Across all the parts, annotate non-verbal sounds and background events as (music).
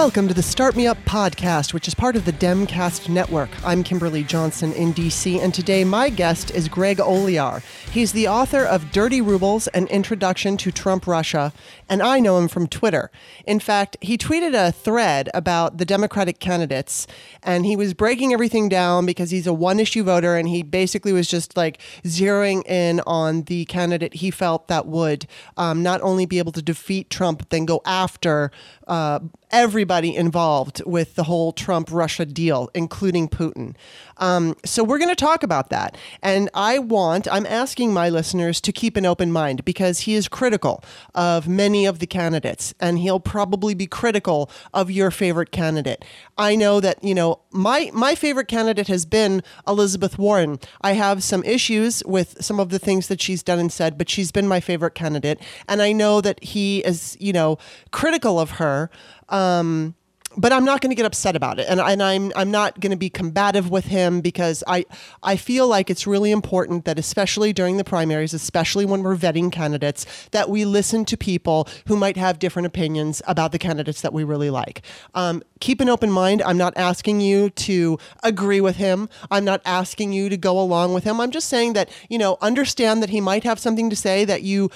Welcome to the Start Me Up podcast, which is part of the Demcast network. I'm Kimberly Johnson in DC, and today my guest is Greg Olear. He's the author of Dirty Rubles An Introduction to Trump Russia, and I know him from Twitter. In fact, he tweeted a thread about the Democratic candidates, and he was breaking everything down because he's a one issue voter, and he basically was just like zeroing in on the candidate he felt that would um, not only be able to defeat Trump, but then go after uh, everybody involved with the whole Trump Russia deal, including Putin. Um, so we're going to talk about that. And I want, I'm asking my listeners to keep an open mind because he is critical of many of the candidates and he'll probably be critical of your favorite candidate. I know that, you know, my, my favorite candidate has been Elizabeth Warren. I have some issues with some of the things that she's done and said, but she's been my favorite candidate. And I know that he is, you know, critical of her. Um, but I'm not going to get upset about it, and, and I'm I'm not going to be combative with him because I I feel like it's really important that especially during the primaries, especially when we're vetting candidates, that we listen to people who might have different opinions about the candidates that we really like. Um, keep an open mind. I'm not asking you to agree with him. I'm not asking you to go along with him. I'm just saying that you know understand that he might have something to say that you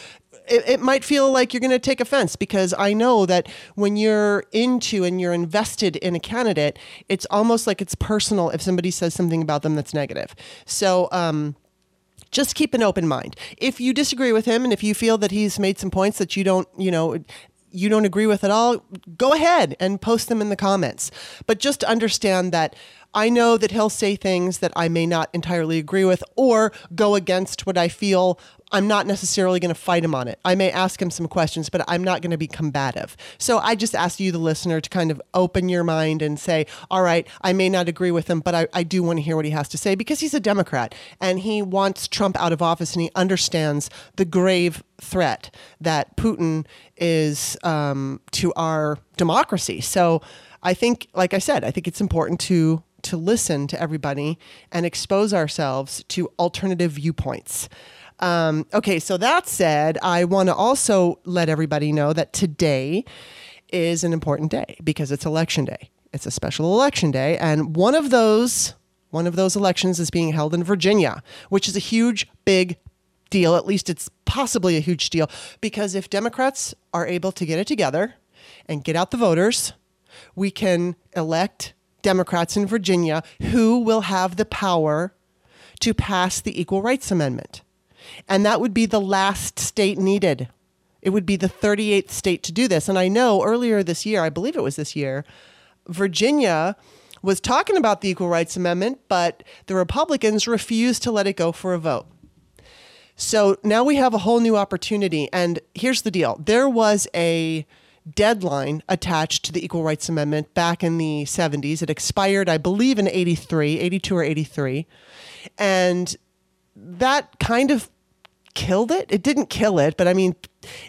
it, it might feel like you're going to take offense because I know that when you're into and you're invested in a candidate, it's almost like it's personal if somebody says something about them that's negative. So, um, just keep an open mind. If you disagree with him and if you feel that he's made some points that you don't, you know, you don't agree with at all, go ahead and post them in the comments. But just understand that I know that he'll say things that I may not entirely agree with or go against what I feel I'm not necessarily going to fight him on it. I may ask him some questions, but I'm not going to be combative. So I just ask you, the listener, to kind of open your mind and say, all right, I may not agree with him, but I, I do want to hear what he has to say because he's a Democrat and he wants Trump out of office and he understands the grave threat that Putin is um, to our democracy. So I think, like I said, I think it's important to to listen to everybody and expose ourselves to alternative viewpoints. Um, okay, so that said, I want to also let everybody know that today is an important day because it's election day. It's a special election day, and one of those one of those elections is being held in Virginia, which is a huge, big deal. At least it's possibly a huge deal because if Democrats are able to get it together and get out the voters, we can elect Democrats in Virginia who will have the power to pass the Equal Rights Amendment. And that would be the last state needed. It would be the 38th state to do this. And I know earlier this year, I believe it was this year, Virginia was talking about the Equal Rights Amendment, but the Republicans refused to let it go for a vote. So now we have a whole new opportunity. And here's the deal there was a deadline attached to the Equal Rights Amendment back in the 70s. It expired, I believe, in 83, 82 or 83. And that kind of killed it. It didn't kill it, but I mean,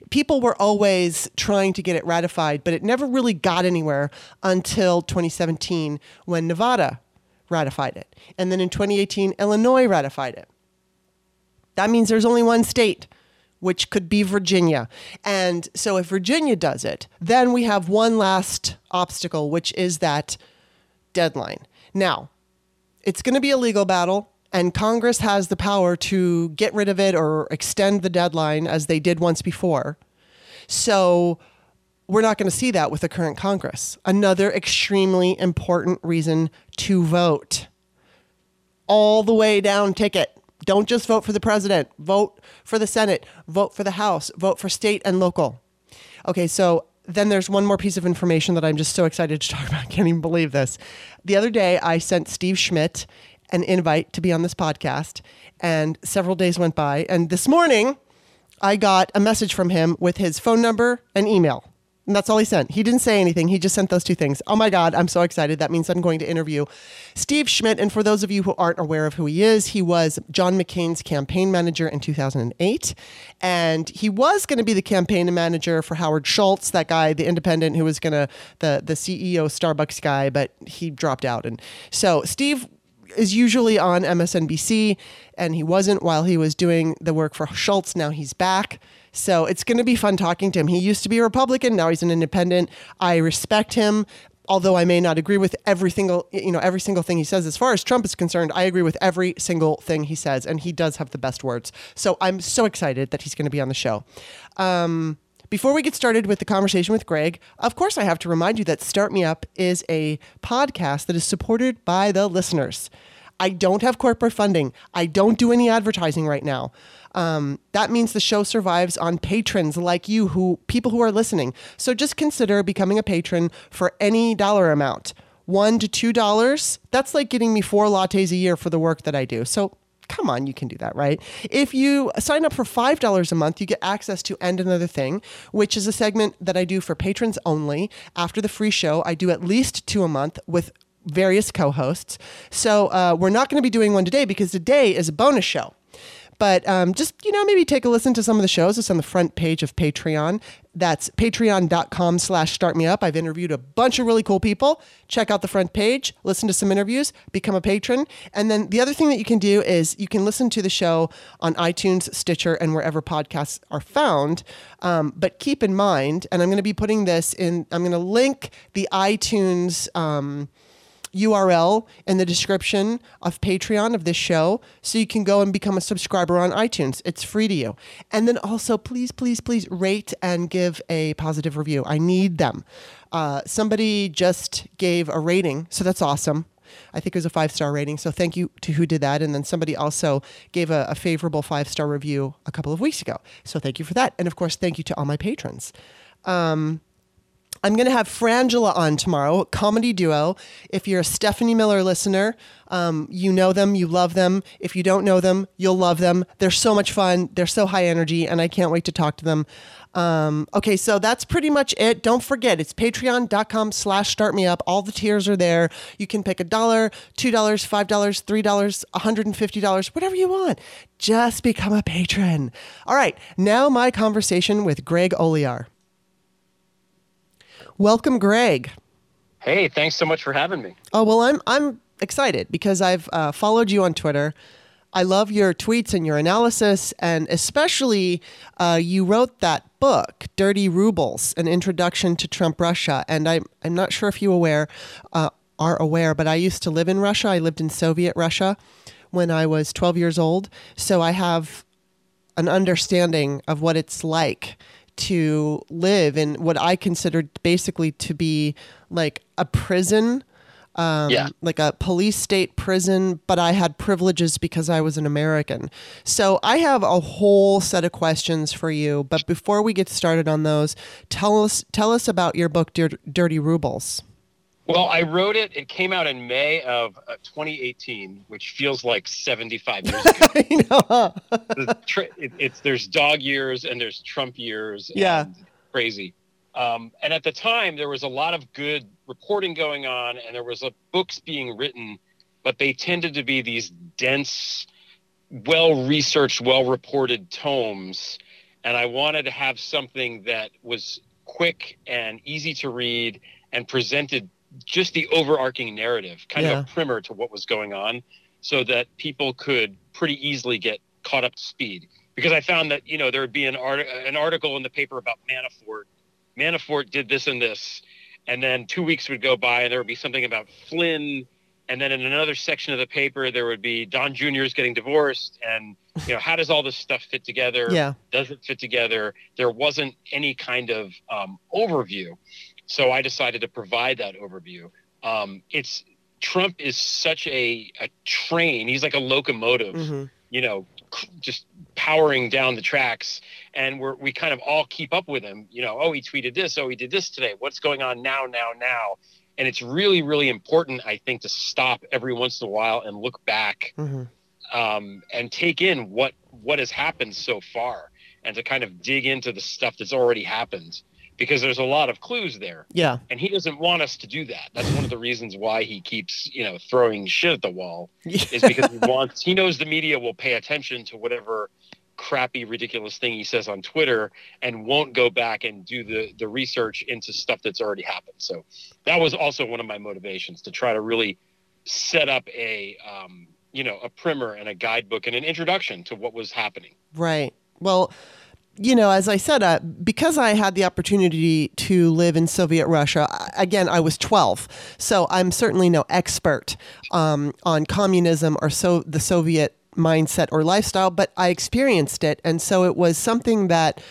people were always trying to get it ratified, but it never really got anywhere until 2017 when Nevada ratified it. And then in 2018, Illinois ratified it. That means there's only one state, which could be Virginia. And so if Virginia does it, then we have one last obstacle, which is that deadline. Now, it's going to be a legal battle and Congress has the power to get rid of it or extend the deadline as they did once before. So we're not going to see that with the current Congress. Another extremely important reason to vote. All the way down ticket. Don't just vote for the president, vote for the Senate, vote for the House, vote for state and local. Okay, so then there's one more piece of information that I'm just so excited to (laughs) talk about. I can't even believe this. The other day, I sent Steve Schmidt an invite to be on this podcast, and several days went by. And this morning, I got a message from him with his phone number and email. And that's all he sent. He didn't say anything. He just sent those two things. Oh my God, I'm so excited. That means I'm going to interview Steve Schmidt. And for those of you who aren't aware of who he is, he was John McCain's campaign manager in 2008. And he was going to be the campaign manager for Howard Schultz, that guy, the independent who was going to, the, the CEO Starbucks guy, but he dropped out. And so Steve is usually on MSNBC, and he wasn't while he was doing the work for Schultz. Now he's back. So it's going to be fun talking to him. He used to be a Republican, now he's an independent. I respect him although I may not agree with every single you know every single thing he says as far as Trump is concerned, I agree with every single thing he says, and he does have the best words. So I'm so excited that he's going to be on the show. Um, before we get started with the conversation with Greg, of course, I have to remind you that Start Me Up is a podcast that is supported by the listeners. I don't have corporate funding. I don't do any advertising right now. Um, that means the show survives on patrons like you, who people who are listening. So just consider becoming a patron for any dollar amount, one to two dollars. That's like getting me four lattes a year for the work that I do. So come on, you can do that, right? If you sign up for $5 a month, you get access to And Another Thing, which is a segment that I do for patrons only. After the free show, I do at least two a month with various co hosts. So uh, we're not going to be doing one today because today is a bonus show. But um, just, you know, maybe take a listen to some of the shows. It's on the front page of Patreon. That's patreon.com slash startmeup. I've interviewed a bunch of really cool people. Check out the front page, listen to some interviews, become a patron. And then the other thing that you can do is you can listen to the show on iTunes, Stitcher, and wherever podcasts are found. Um, but keep in mind, and I'm going to be putting this in, I'm going to link the iTunes. Um, URL in the description of Patreon of this show so you can go and become a subscriber on iTunes. It's free to you. And then also, please, please, please rate and give a positive review. I need them. Uh, somebody just gave a rating, so that's awesome. I think it was a five star rating. So thank you to who did that. And then somebody also gave a, a favorable five star review a couple of weeks ago. So thank you for that. And of course, thank you to all my patrons. Um, I'm going to have Frangela on tomorrow, comedy duo. If you're a Stephanie Miller listener, um, you know them, you love them. If you don't know them, you'll love them. They're so much fun. They're so high energy, and I can't wait to talk to them. Um, okay, so that's pretty much it. Don't forget, it's patreon.com slash start me up. All the tiers are there. You can pick a dollar, $2, $5, $3, $150, whatever you want. Just become a patron. All right, now my conversation with Greg Olear. Welcome, Greg. Hey, thanks so much for having me. Oh well, I'm I'm excited because I've uh, followed you on Twitter. I love your tweets and your analysis, and especially uh, you wrote that book, "Dirty Rubles: An Introduction to Trump Russia." And I'm I'm not sure if you aware uh, are aware, but I used to live in Russia. I lived in Soviet Russia when I was 12 years old, so I have an understanding of what it's like to live in what I considered basically to be like a prison. Um, yeah. like a police state prison, but I had privileges because I was an American. So I have a whole set of questions for you. But before we get started on those, tell us tell us about your book, Dirty Rubles. Well, I wrote it. It came out in May of uh, 2018, which feels like 75 years ago. (laughs) It, it's there's dog years and there's Trump years. Yeah. Crazy. Um, and at the time, there was a lot of good reporting going on, and there was a, books being written, but they tended to be these dense, well researched, well reported tomes. And I wanted to have something that was quick and easy to read and presented just the overarching narrative, kind yeah. of a primer to what was going on, so that people could pretty easily get caught up to speed. Because I found that you know there would be an art an article in the paper about Manafort. Manafort did this and this, and then two weeks would go by and there would be something about Flynn, and then in another section of the paper there would be Don Jr.'s getting divorced, and you know how does all this stuff fit together? Yeah, does it fit together? There wasn't any kind of um, overview, so I decided to provide that overview. Um, it's Trump is such a, a train. He's like a locomotive, mm-hmm. you know, just powering down the tracks. And we're, we kind of all keep up with him. You know, oh, he tweeted this. Oh, he did this today. What's going on now, now, now? And it's really, really important, I think, to stop every once in a while and look back mm-hmm. um, and take in what what has happened so far, and to kind of dig into the stuff that's already happened because there's a lot of clues there. Yeah. And he doesn't want us to do that. That's one of the reasons why he keeps, you know, throwing shit at the wall is (laughs) because he wants he knows the media will pay attention to whatever crappy ridiculous thing he says on Twitter and won't go back and do the the research into stuff that's already happened. So that was also one of my motivations to try to really set up a um, you know a primer and a guidebook and an introduction to what was happening. Right. Well, you know, as I said, uh, because I had the opportunity to live in Soviet Russia, again, I was 12. So I'm certainly no expert um, on communism or so the Soviet mindset or lifestyle, but I experienced it. And so it was something that,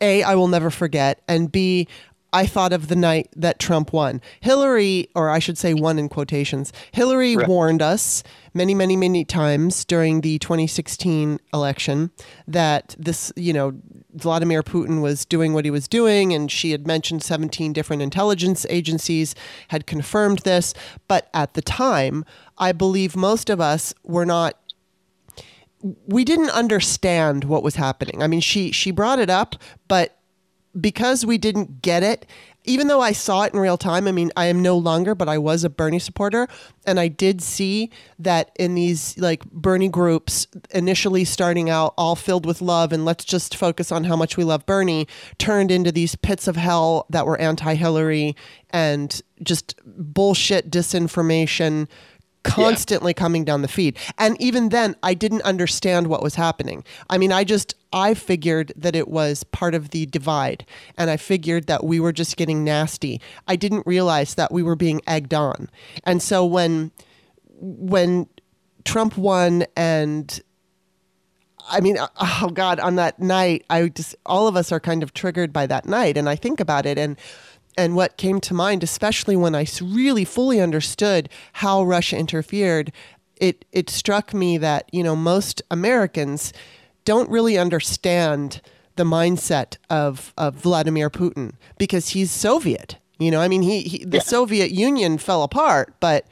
A, I will never forget, and B, I thought of the night that Trump won. Hillary, or I should say, won in quotations. Hillary right. warned us many, many, many times during the 2016 election that this, you know, Vladimir Putin was doing what he was doing, and she had mentioned 17 different intelligence agencies had confirmed this. But at the time, I believe most of us were not we didn't understand what was happening. I mean, she she brought it up, but because we didn't get it, even though I saw it in real time, I mean, I am no longer, but I was a Bernie supporter. And I did see that in these like Bernie groups, initially starting out all filled with love and let's just focus on how much we love Bernie, turned into these pits of hell that were anti Hillary and just bullshit disinformation constantly yeah. coming down the feed. And even then, I didn't understand what was happening. I mean, I just, I figured that it was part of the divide. And I figured that we were just getting nasty. I didn't realize that we were being egged on. And so when, when Trump won and I mean, uh, oh God, on that night, I just, all of us are kind of triggered by that night. And I think about it. And, and what came to mind, especially when I really fully understood how Russia interfered, it, it struck me that, you know, most Americans don't really understand the mindset of, of Vladimir Putin because he's Soviet. You know, I mean, he, he the yeah. Soviet Union fell apart, but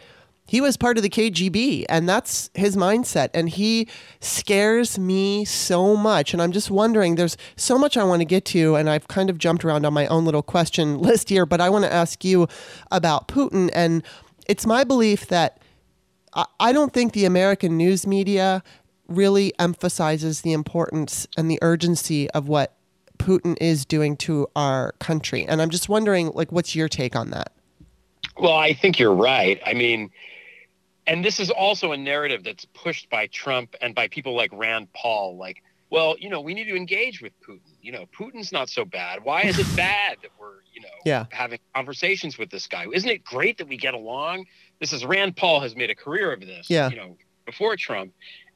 he was part of the KGB and that's his mindset and he scares me so much and I'm just wondering there's so much I want to get to and I've kind of jumped around on my own little question (laughs) list here but I want to ask you about Putin and it's my belief that I don't think the American news media really emphasizes the importance and the urgency of what Putin is doing to our country and I'm just wondering like what's your take on that well, I think you're right. I mean, and this is also a narrative that's pushed by Trump and by people like Rand Paul, like, well, you know, we need to engage with Putin. You know, Putin's not so bad. Why is it (laughs) bad that we're, you know, yeah. having conversations with this guy? Isn't it great that we get along? This is Rand Paul has made a career of this, yeah. you know, before Trump.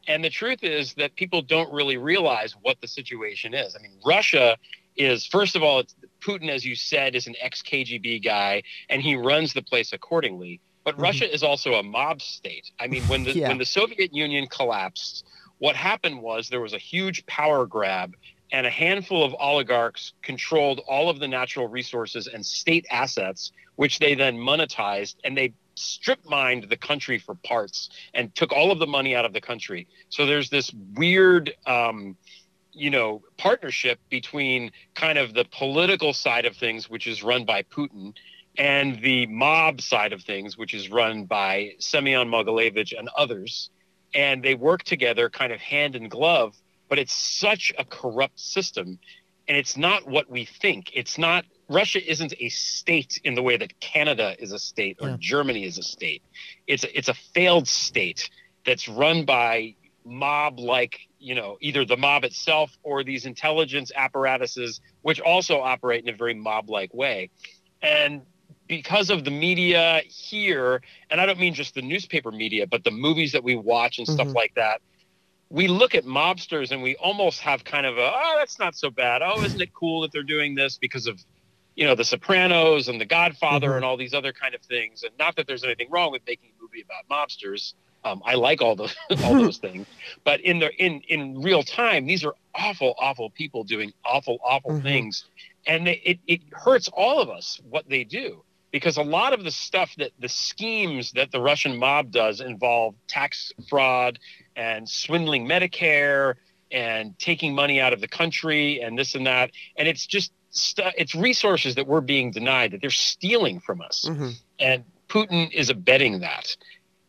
And the truth is that people don't really realize what the situation is. I mean, Russia is, first of all, Putin, as you said, is an ex KGB guy, and he runs the place accordingly. But mm-hmm. Russia is also a mob state. I mean, when the (laughs) yeah. when the Soviet Union collapsed, what happened was there was a huge power grab and a handful of oligarchs controlled all of the natural resources and state assets, which they then monetized and they strip mined the country for parts and took all of the money out of the country. So there's this weird, um, you know, partnership between kind of the political side of things, which is run by Putin, and the mob side of things, which is run by Semyon Mogilevich and others. And they work together kind of hand in glove, but it's such a corrupt system. And it's not what we think. It's not, Russia isn't a state in the way that Canada is a state or yeah. Germany is a state. It's a, it's a failed state that's run by mob like, you know, either the mob itself or these intelligence apparatuses, which also operate in a very mob like way. And because of the media here, and I don't mean just the newspaper media, but the movies that we watch and stuff mm-hmm. like that, we look at mobsters and we almost have kind of a, oh, that's not so bad. Oh, isn't it cool that they're doing this because of, you know, The Sopranos and The Godfather mm-hmm. and all these other kind of things. And not that there's anything wrong with making a movie about mobsters. Um, I like all those (laughs) all those (laughs) things, but in the in in real time, these are awful, awful people doing awful, awful mm-hmm. things, and they, it it hurts all of us what they do because a lot of the stuff that the schemes that the Russian mob does involve tax fraud and swindling Medicare and taking money out of the country and this and that. And it's just st- it's resources that we're being denied that they're stealing from us. Mm-hmm. And Putin is abetting that.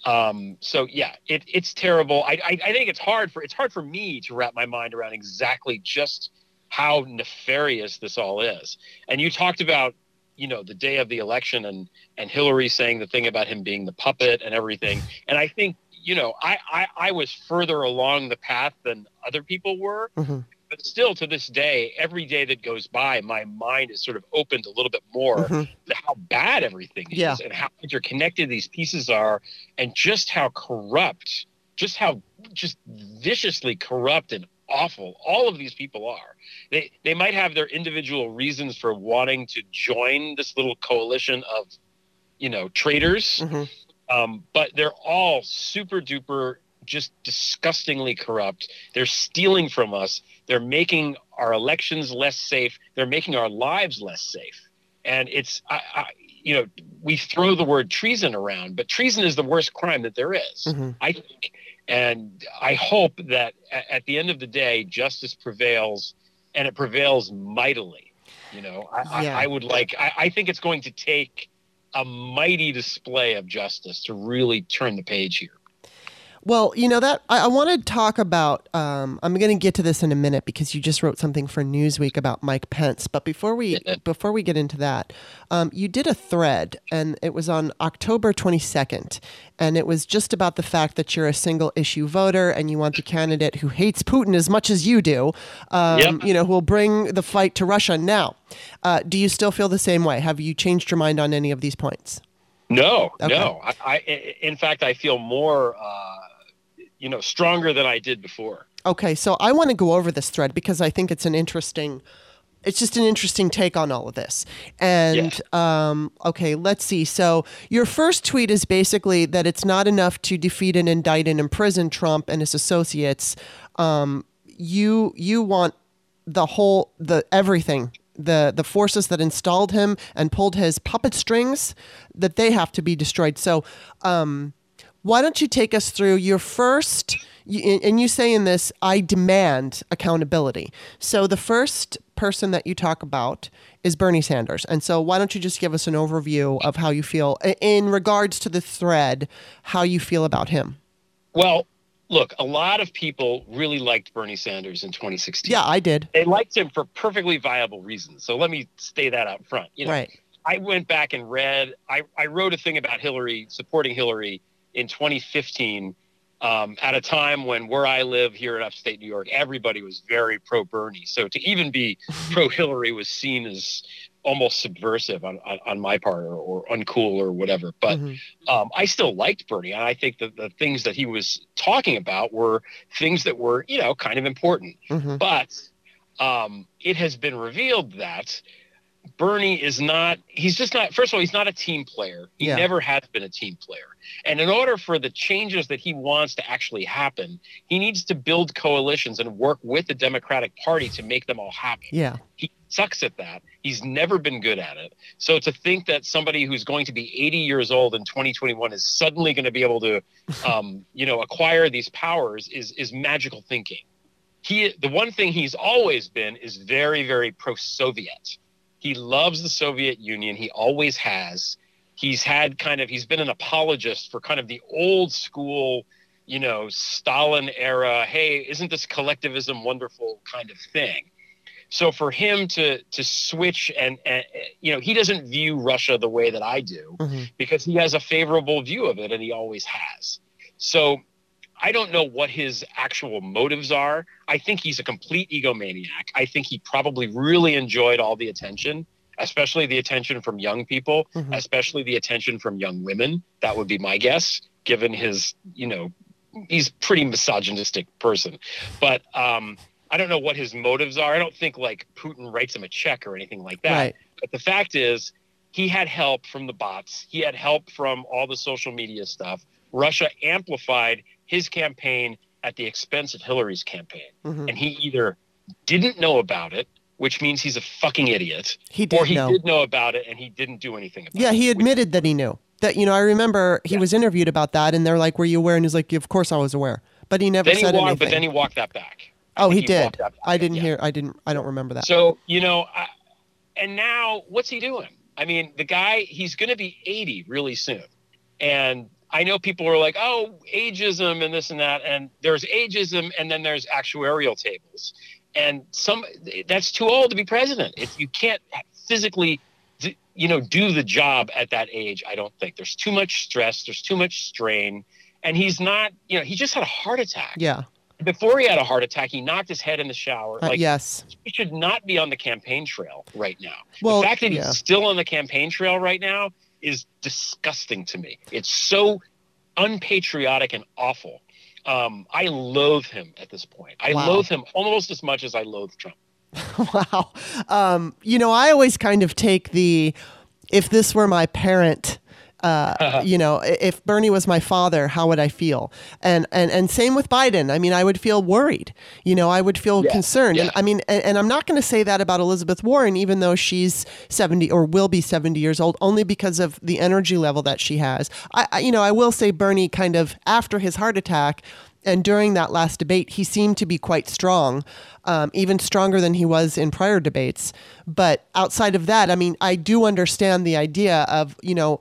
Um, so yeah, it, it's terrible. I, I, I think it's hard for it's hard for me to wrap my mind around exactly just how nefarious this all is. And you talked about you know the day of the election and and Hillary saying the thing about him being the puppet and everything. And I think you know I I, I was further along the path than other people were. Mm-hmm. But still, to this day, every day that goes by, my mind is sort of opened a little bit more Mm-hmm. to how bad everything is Yeah. and how interconnected these pieces are, and just how corrupt, just how just viciously corrupt and awful all of these people are. They they might have their individual reasons for wanting to join this little coalition of, you know, traitors, Mhm. um, but they're all super duper just disgustingly corrupt. They're stealing from us. They're making our elections less safe. They're making our lives less safe. And it's, I, I, you know, we throw the word treason around, but treason is the worst crime that there is, Mhm. I think. And I hope that at the end of the day, justice prevails and it prevails mightily. You know, I, Yeah. I, I would like, I, I think it's going to take a mighty display of justice to really turn the page here. Well, you know that I, I want to talk about. Um, I'm going to get to this in a minute because you just wrote something for Newsweek about Mike Pence. But before we before we get into that, um, you did a thread, and it was on October 22nd, and it was just about the fact that you're a single issue voter and you want the candidate who hates Putin as much as you do. Um, Yep. You know, who will bring the fight to Russia. Now, uh, do you still feel the same way? Have you changed your mind on any of these points? No, Okay. no. I, I, in fact, I feel more, uh, you know, stronger than I did before. Okay, so I want to go over this thread because I think it's an interesting it's just an interesting take on all of this. And um, okay, let's see. So your first tweet is basically that it's not enough to defeat and indict and imprison Trump and his associates. Um, you you want the whole the everything the the forces that installed him and pulled his puppet strings that they have to be destroyed. So um, why don't you take us through your first and you say in this i demand accountability so the first person that you talk about is bernie sanders and so why don't you just give us an overview of how you feel in regards to the thread how you feel about him Well, look, a lot of people really liked Bernie Sanders in 2016. yeah i did They liked him for perfectly viable reasons. So let me stay that out front. You know, right I went back and read. I, I wrote a thing about Hillary supporting Hillary in 2015 um, at a time when where I live here in upstate New York, everybody was very pro Bernie. So to even be (laughs) pro Hillary was seen as almost subversive on, on, on my part or, or uncool or whatever. But Mhm. um, I still liked Bernie, and I think that the things that he was talking about were things that were, you know, kind of important. Mhm. But um, it has been revealed that Bernie is not, he's just not, first of all, he's not a team player. He Yeah. never has been a team player. And in order for the changes that he wants to actually happen, he needs to build coalitions and work with the Democratic Party to make them all happen. yeah He sucks at that. He's never been good at it. So to think that somebody who's going to be 80 years old in 2021 is suddenly going to be able to, (laughs) um, you know, acquire these powers is is magical thinking. He, the one thing he's always been is very, very pro-Soviet. He loves the Soviet Union. He always has. He's had kind of he's been an apologist for kind of the old school, you know, Stalin era. Hey, isn't this collectivism wonderful kind of thing? So for him to to switch and, and you know he doesn't view Russia the way that I do Mhm. because he has a favorable view of it and he always has. So I don't know what his actual motives are. I think he's a complete egomaniac. I think he probably really enjoyed all the attention, especially the attention from young people, Mhm. especially the attention from young women. That would be my guess, given his, you know, he's pretty misogynistic person. But um, I don't know what his motives are. I don't think like Putin writes him a check or anything like that. right But the fact is, he had help from the bots. He had help from all the social media stuff. Russia amplified his campaign at the expense of Hillary's campaign. Mhm. And he either didn't know about it, which means he's a fucking idiot, he did or he know did know about it and he didn't do anything about yeah it. Yeah, he which- admitted that he knew that you know i remember he Yeah. was interviewed about that and they're like were you aware and he's like of course i was aware but he never Then he said walked, anything but then he walked that back. I oh think he did walked that back. i didn't Yeah. hear i didn't i don't remember that So, you know, I, and now what's he doing? I mean, the guy, he's going to be 80 really soon. And I know people are like, oh, ageism and this and that. And there's ageism and then there's actuarial tables. And some that's too old to be president. If you can't physically you know, do the job at that age. I don't think there's too much stress. There's too much strain. And he's not, you know, he just had a heart attack. Yeah. Before he had a heart attack, he knocked his head in the shower. Uh, yes. He should not be on the campaign trail right now. Well, the fact that yeah. he's still on the campaign trail right now is disgusting to me. It's so unpatriotic and awful. Um, I loathe him at this point. I Wow. loathe him almost as much as I loathe Trump. (laughs) wow. Um, you know, I always kind of take the if this were my parent. Uh, you know, if Bernie was my father, how would I feel? And and and same with Biden. I mean, I would feel worried. You know, I would feel Yeah, concerned. And. I mean, and, and I'm not going to say that about Elizabeth Warren, even though she's 70 or will be 70 years old, only because of the energy level that she has. I, I you know, I will say Bernie kind of after his heart attack. And during that last debate, he seemed to be quite strong, um, even stronger than he was in prior debates. But outside of that, I mean, I do understand the idea of, you know,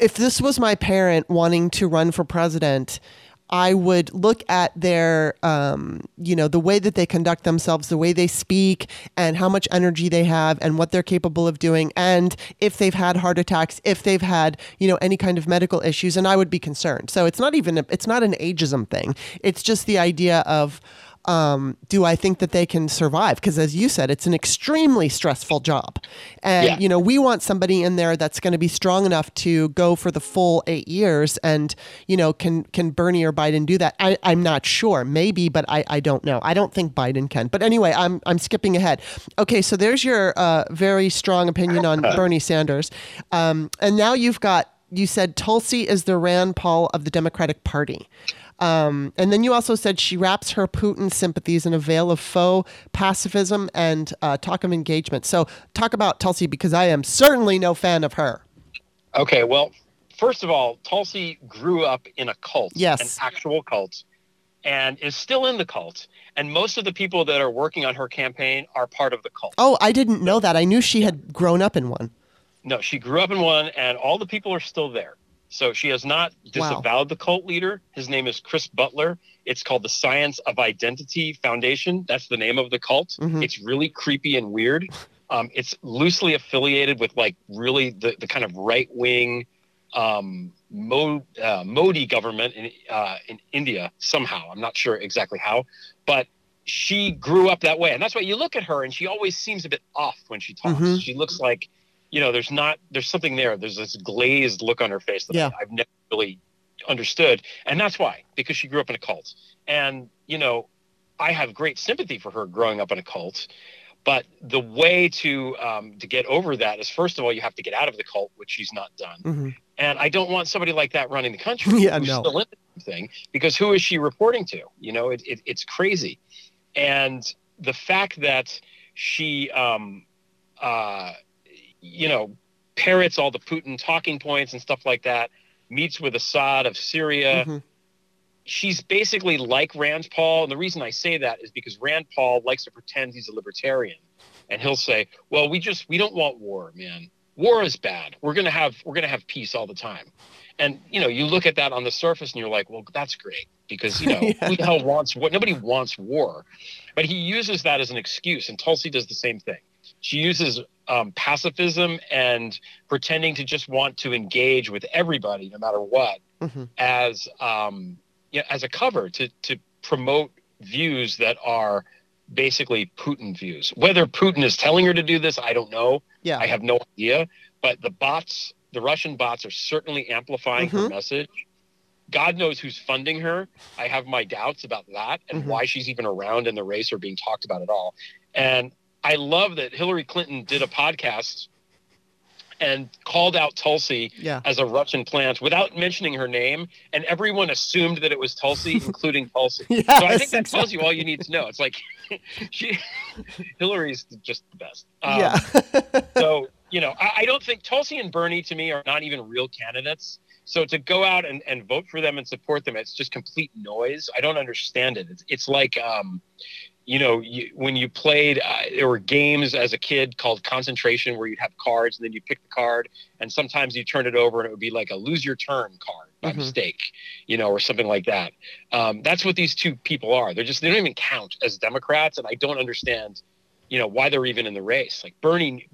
if this was my parent wanting to run for president, I would look at their, um, you know, the way that they conduct themselves, the way they speak, and how much energy they have, and what they're capable of doing, and if they've had heart attacks, if they've had, you know, any kind of medical issues, and I would be concerned. So it's not even, a, it's not an ageism thing. It's just the idea of, um, do I think that they can survive? Because as you said, it's an extremely stressful job, and Yeah. you know we want somebody in there that's going to be strong enough to go for the full eight years. And you know, can can Bernie or Biden do that? I, I'm not sure. Maybe, but I, I don't know. I don't think Biden can. But anyway, I'm I'm skipping ahead. Okay, so there's your uh, very strong opinion on (laughs) Bernie Sanders, um, and now you've got you said Tulsi is the Rand Paul of the Democratic Party. Um, and then you also said she wraps her Putin sympathies in a veil of faux pacifism and uh, talk of engagement. So, talk about Tulsi because I am certainly no fan of her. Okay, well, first of all, Tulsi grew up in a cult, Yes. an actual cult, and is still in the cult. And most of the people that are working on her campaign are part of the cult. Oh, I didn't know that. I knew she had grown up in one. No, she grew up in one, and all the people are still there. So she has not Wow. disavowed the cult leader. His name is Chris Butler. It's called the Science of Identity Foundation. That's the name of the cult. Mhm. It's really creepy and weird. Um, it's loosely affiliated with like really the, the kind of right wing um, Mo, uh, Modi government in uh, in India somehow. I'm not sure exactly how, but she grew up that way, and that's why you look at her and she always seems a bit off when she talks. Mhm. She looks like you know, there's not there's something there. There's this glazed look on her face that Yeah. I, I've never really understood, and that's why because she grew up in a cult. And you know, I have great sympathy for her growing up in a cult. But the way to um, to get over that is first of all you have to get out of the cult, which she's not done. hmm And I don't want somebody like that running the country. (laughs) Yeah, who's no. Still in the thing because who is she reporting to? You know, it, it, it's crazy, and the fact that she, um, uh, you know, parrots all the Putin talking points and stuff like that, meets with Assad of Syria. Mhm. She's basically like Rand Paul, and the reason I say that is because Rand Paul likes to pretend he's a libertarian, and he'll say, "Well, we just we don't want war, man. War is bad. We're gonna have we're gonna have peace all the time." And you know, you look at that on the surface, and you're like, "Well, that's great," because you know, (laughs) Yeah. who the hell wants what? Nobody wants war, but he uses that as an excuse, and Tulsi does the same thing. She uses um, pacifism and pretending to just want to engage with everybody, no matter what, Mhm. as um, you know, as a cover to to promote views that are basically Putin views. Whether Putin is telling her to do this, I don't know. Yeah. I have no idea. But the bots, the Russian bots, are certainly amplifying her Mhm. message. God knows who's funding her. I have my doubts about that and Mhm. why she's even around in the race or being talked about at all. And I love that Hillary Clinton did a podcast and called out Tulsi Yeah. as a Russian plant without mentioning her name, and everyone assumed that it was Tulsi, (laughs) including Tulsi. Yes, So I think that tells you all you need to know. It's like (laughs) she, Hillary's just the best. Um, yeah. so (laughs) you know, I, I don't think Tulsi and Bernie to me are not even real candidates. So to go out and, and vote for them and support them, it's just complete noise. I don't understand it. It's, it's like, um, you know, you, when you played, uh, there were games as a kid called concentration where you'd have cards and then you pick the card and sometimes you turn it over and it would be like a lose your turn card by Mhm. mistake, you know, or something like that. Um, that's what these two people are. They're just, they don't even count as Democrats. And I don't understand you know why they're even in the race. Like Bernie,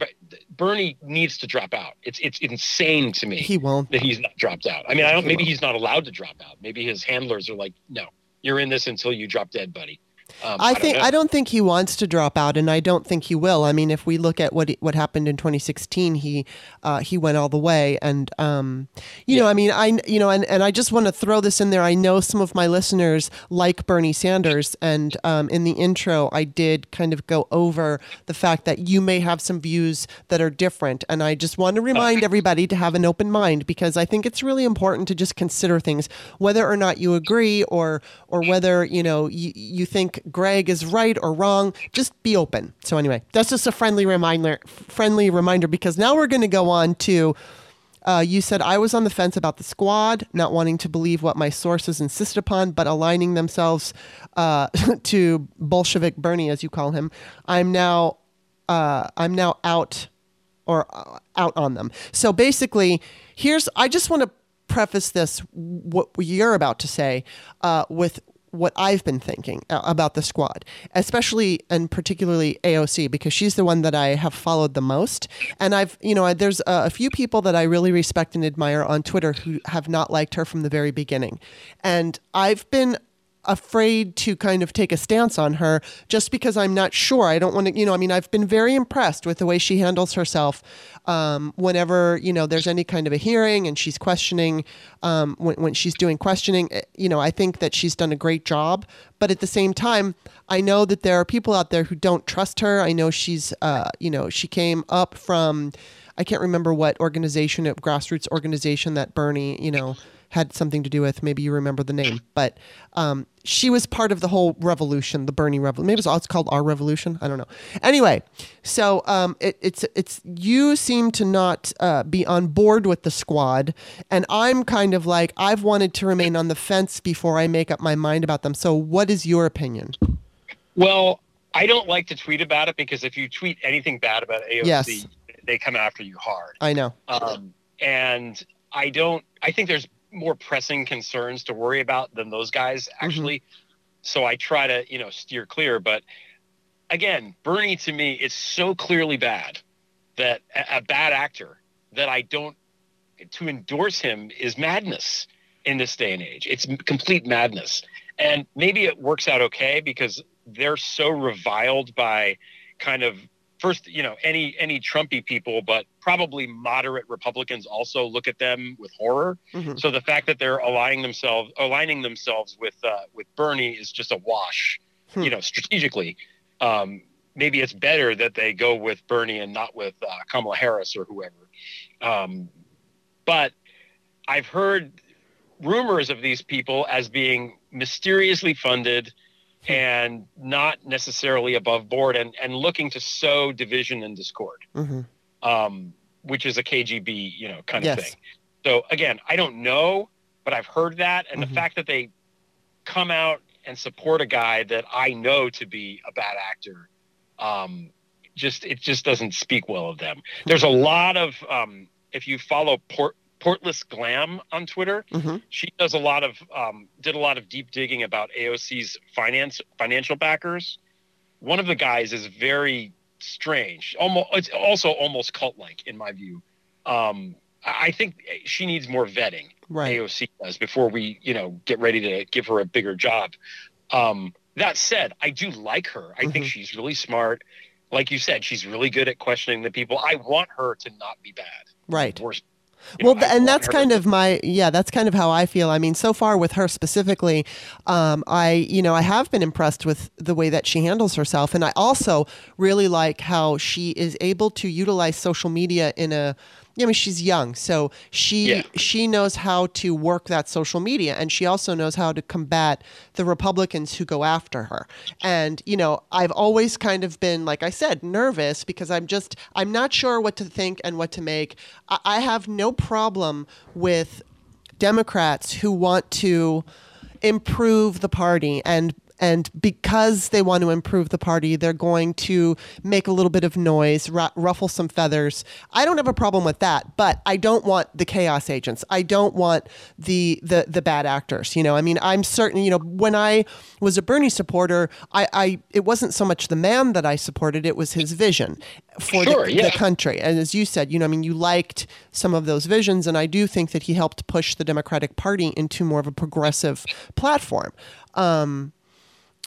Bernie needs to drop out. It's it's insane to me. He won't that he's not dropped out. I mean, I don't. He maybe won't. he's not allowed to drop out. Maybe his handlers are like, no, you're in this until you drop dead, buddy. Um, I, I think I don't think he wants to drop out, and I don't think he will. I mean, if we look at what what happened in 2016, he uh, he went all the way, and um, you yeah. know, I mean, I you know, and, and I just want to throw this in there. I know some of my listeners like Bernie Sanders, and um, in the intro, I did kind of go over the fact that you may have some views that are different, and I just want to remind everybody to have an open mind because I think it's really important to just consider things, whether or not you agree, or or whether you know you, you think Greg is right or wrong. Just be open. So anyway, that's just a friendly reminder. Friendly reminder because now we're going to go on to. Uh, you said I was on the fence about the squad, not wanting to believe what my sources insisted upon, but aligning themselves uh, (laughs) to Bolshevik Bernie, as you call him. I'm now, uh, I'm now out, or uh, out on them. So basically, here's. I just want to preface this what you're about to say uh, with what I've been thinking uh, about the squad, especially and particularly AOC, because she's the one that I have followed the most. And I've, you know, there's a, a, few people that I really respect and admire on Twitter who have not liked her from the very beginning. And I've been afraid to kind of take a stance on her just because I'm not sure. I don't want to, you know, I mean, I've been very impressed with the way she handles herself um, whenever, you know, there's any kind of a hearing and she's questioning, um, when, when she's doing questioning, eh, you know, I think that she's done a great job. But at the same time, I know that there are people out there who don't trust her. I know she's, uh, you know, she came up from, I can't remember what organization, grassroots organization that Bernie, you know, had something to do with. Maybe you remember the name, but um, she was part of the whole revolution, the Bernie revolution. Maybe it's, it's called our revolution. I don't know. Anyway, so um, it, it's it's you seem to not uh, be on board with the squad, and I'm kind of like I've wanted to remain on the fence before I make up my mind about them. So, what is your opinion? Well, I don't like to tweet about it because if you tweet anything bad about AOC, yes. they come after you hard. I know. Um, and I don't. I think there's more pressing concerns to worry about than those guys mm-hmm. actually. Mm-hmm. So I try to, you know, steer clear. But again, Bernie to me is so clearly bad that a, a bad actor that I don't to endorse him is madness in this day and age. It's complete madness. And maybe it works out okay because they're so reviled by kind of first, you know, any any Trumpy people, but probably moderate Republicans also look at them with horror. Mm-hmm. So the fact that they're aligning themselves aligning themselves with uh, with Bernie is just a wash, hmm. you know, strategically. Um, maybe it's better that they go with Bernie and not with uh, Kamala Harris or whoever. Um, but I've heard rumors of these people as being mysteriously funded. And not necessarily above board and, and looking to sow division and discord, mm-hmm. um, which is a KGB, you know, kind of thing. So again, I don't know, but I've heard that. And mm-hmm. the fact that they come out and support a guy that I know to be a bad actor, um, just, it just doesn't speak well of them. There's a lot of, um, if you follow Port, Portless Glam on Twitter. Mm-hmm. She does a lot of um, did a lot of deep digging about AOC's finance financial backers. One of the guys is very strange. Almost it's also almost cult like in my view. Um, I think she needs more vetting. Right. AOC does before we you know get ready to give her a bigger job. Um, that said, I do like her. I mm-hmm. think she's really smart. Like you said, she's really good at questioning the people. I want her to not be bad. Right. Worst well, know, and that's kind of my yeah, that's kind of how I feel. I mean, so far with her specifically, um, I you know I have been impressed with the way that she handles herself, and I also really like how she is able to utilize social media in a I mean, she's young, so she yeah. she knows how to work that social media, and she also knows how to combat the Republicans who go after her. And you know, I've always kind of been, like I said, nervous because I'm just I'm not sure what to think and what to make. I, I have no problem with Democrats who want to improve the party and and because they want to improve the party, they're going to make a little bit of noise, ru- ruffle some feathers. I don't have a problem with that, but I don't want the chaos agents. I don't want the the the bad actors. You know, I mean, I'm certain. You know, when I was a Bernie supporter, I, I it wasn't so much the man that I supported; it was his vision for Sure, the, yeah. the country. And as you said, you know, I mean, you liked some of those visions, and I do think that he helped push the Democratic Party into more of a progressive platform. Um,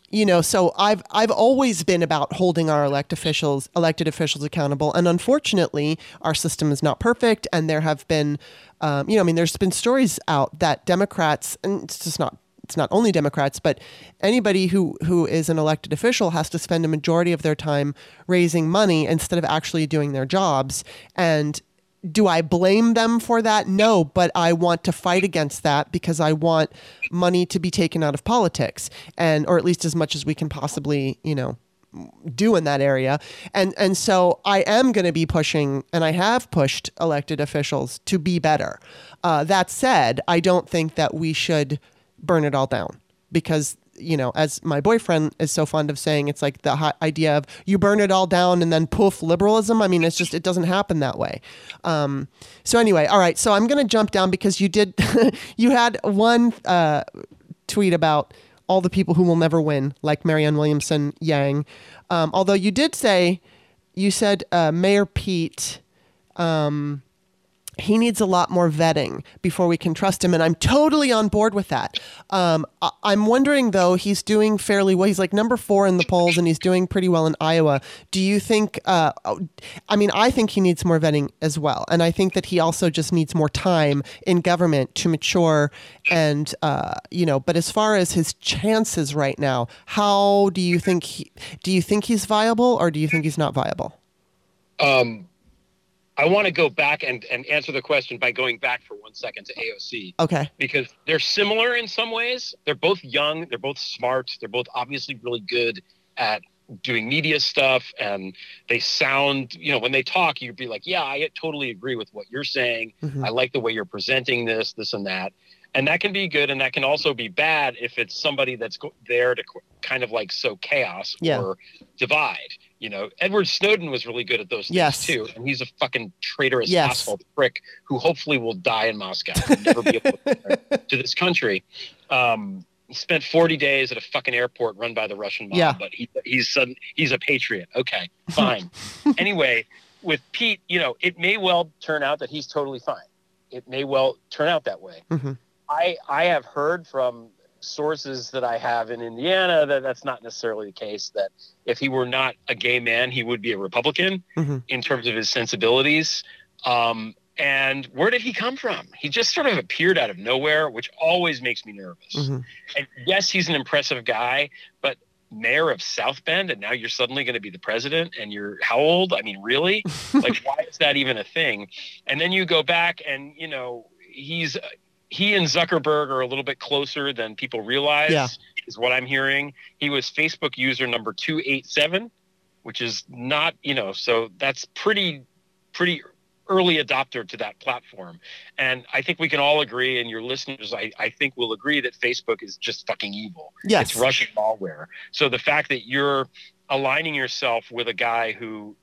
you know, so I've I've always been about holding our elect officials, elected officials accountable, and unfortunately, our system is not perfect, and there have been, um, you know, I mean, there's been stories out that Democrats, and it's just not it's not only Democrats, but anybody who who is an elected official has to spend a majority of their time raising money instead of actually doing their jobs. And do I blame them for that? No, but I want to fight against that because I want money to be taken out of politics, and or at least as much as we can possibly, you know, do in that area. And and so I am going to be pushing, and I have pushed elected officials to be better. Uh, that said, I don't think that we should burn it all down because you know, as my boyfriend is so fond of saying, it's like the idea of you burn it all down and then poof liberalism. I mean, it's just it doesn't happen that way. Um, so anyway, all right. So I'm going to jump down because you did (laughs) you had one uh, tweet about all the people who will never win, like Marianne Williamson Yang. Um, although you did say, you said uh, Mayor Pete. Um, he needs a lot more vetting before we can trust him, and I'm totally on board with that. Um, I- I'm wondering though, he's doing fairly well. He's like number four in the polls, and he's doing pretty well in Iowa. Do you think? Uh, I mean, I think he needs more vetting as well, and I think that he also just needs more time in government to mature. And uh, you know, but as far as his chances right now, how do you think? He, do you think he's viable, or do you think he's not viable? Um, I want to go back and, and answer the question by going back for one second to AOC Okay. because they're similar in some ways. They're both young, they're both smart, they're both obviously really good at doing media stuff and they sound, you know, when they talk, you'd be like, yeah, I totally agree with what you're saying. Mhm. I like the way you're presenting this, this and that. And that can be good and that can also be bad if it's somebody that's go- there to qu- kind of like sow chaos Yeah. or divide. You know, Edward Snowden was really good at those things Yes. too. And he's a fucking traitorous Yes. asshole prick who hopefully will die in Moscow and never be able to (laughs) to this country. Um, spent 40 days at a fucking airport run by the Russian mob, Yeah. but he, he's sudden, he's a patriot. Okay, fine. (laughs) anyway, with Pete, you know, it may well turn out that he's totally fine. It may well turn out that way. Mhm. I I have heard from sources that I have in Indiana that that's not necessarily the case. That if he were not a gay man, he would be a Republican Mhm. in terms of his sensibilities. Um, and where did he come from? He just sort of appeared out of nowhere, which always makes me nervous. Mhm. And yes, he's an impressive guy, but mayor of South Bend, and now you're suddenly going to be the president, and you're how old? I mean, really? (laughs) like, why is that even a thing? And then you go back, and you know, he's he and Zuckerberg are a little bit closer than people realize. Yeah. Is what I'm hearing. He was Facebook user number two eight seven, which is not you know, so that's pretty pretty early adopter to that platform. And I think we can all agree, and your listeners, I, I think will agree that Facebook is just fucking evil. Yes. It's Russian malware. So the fact that you're aligning yourself with a guy who,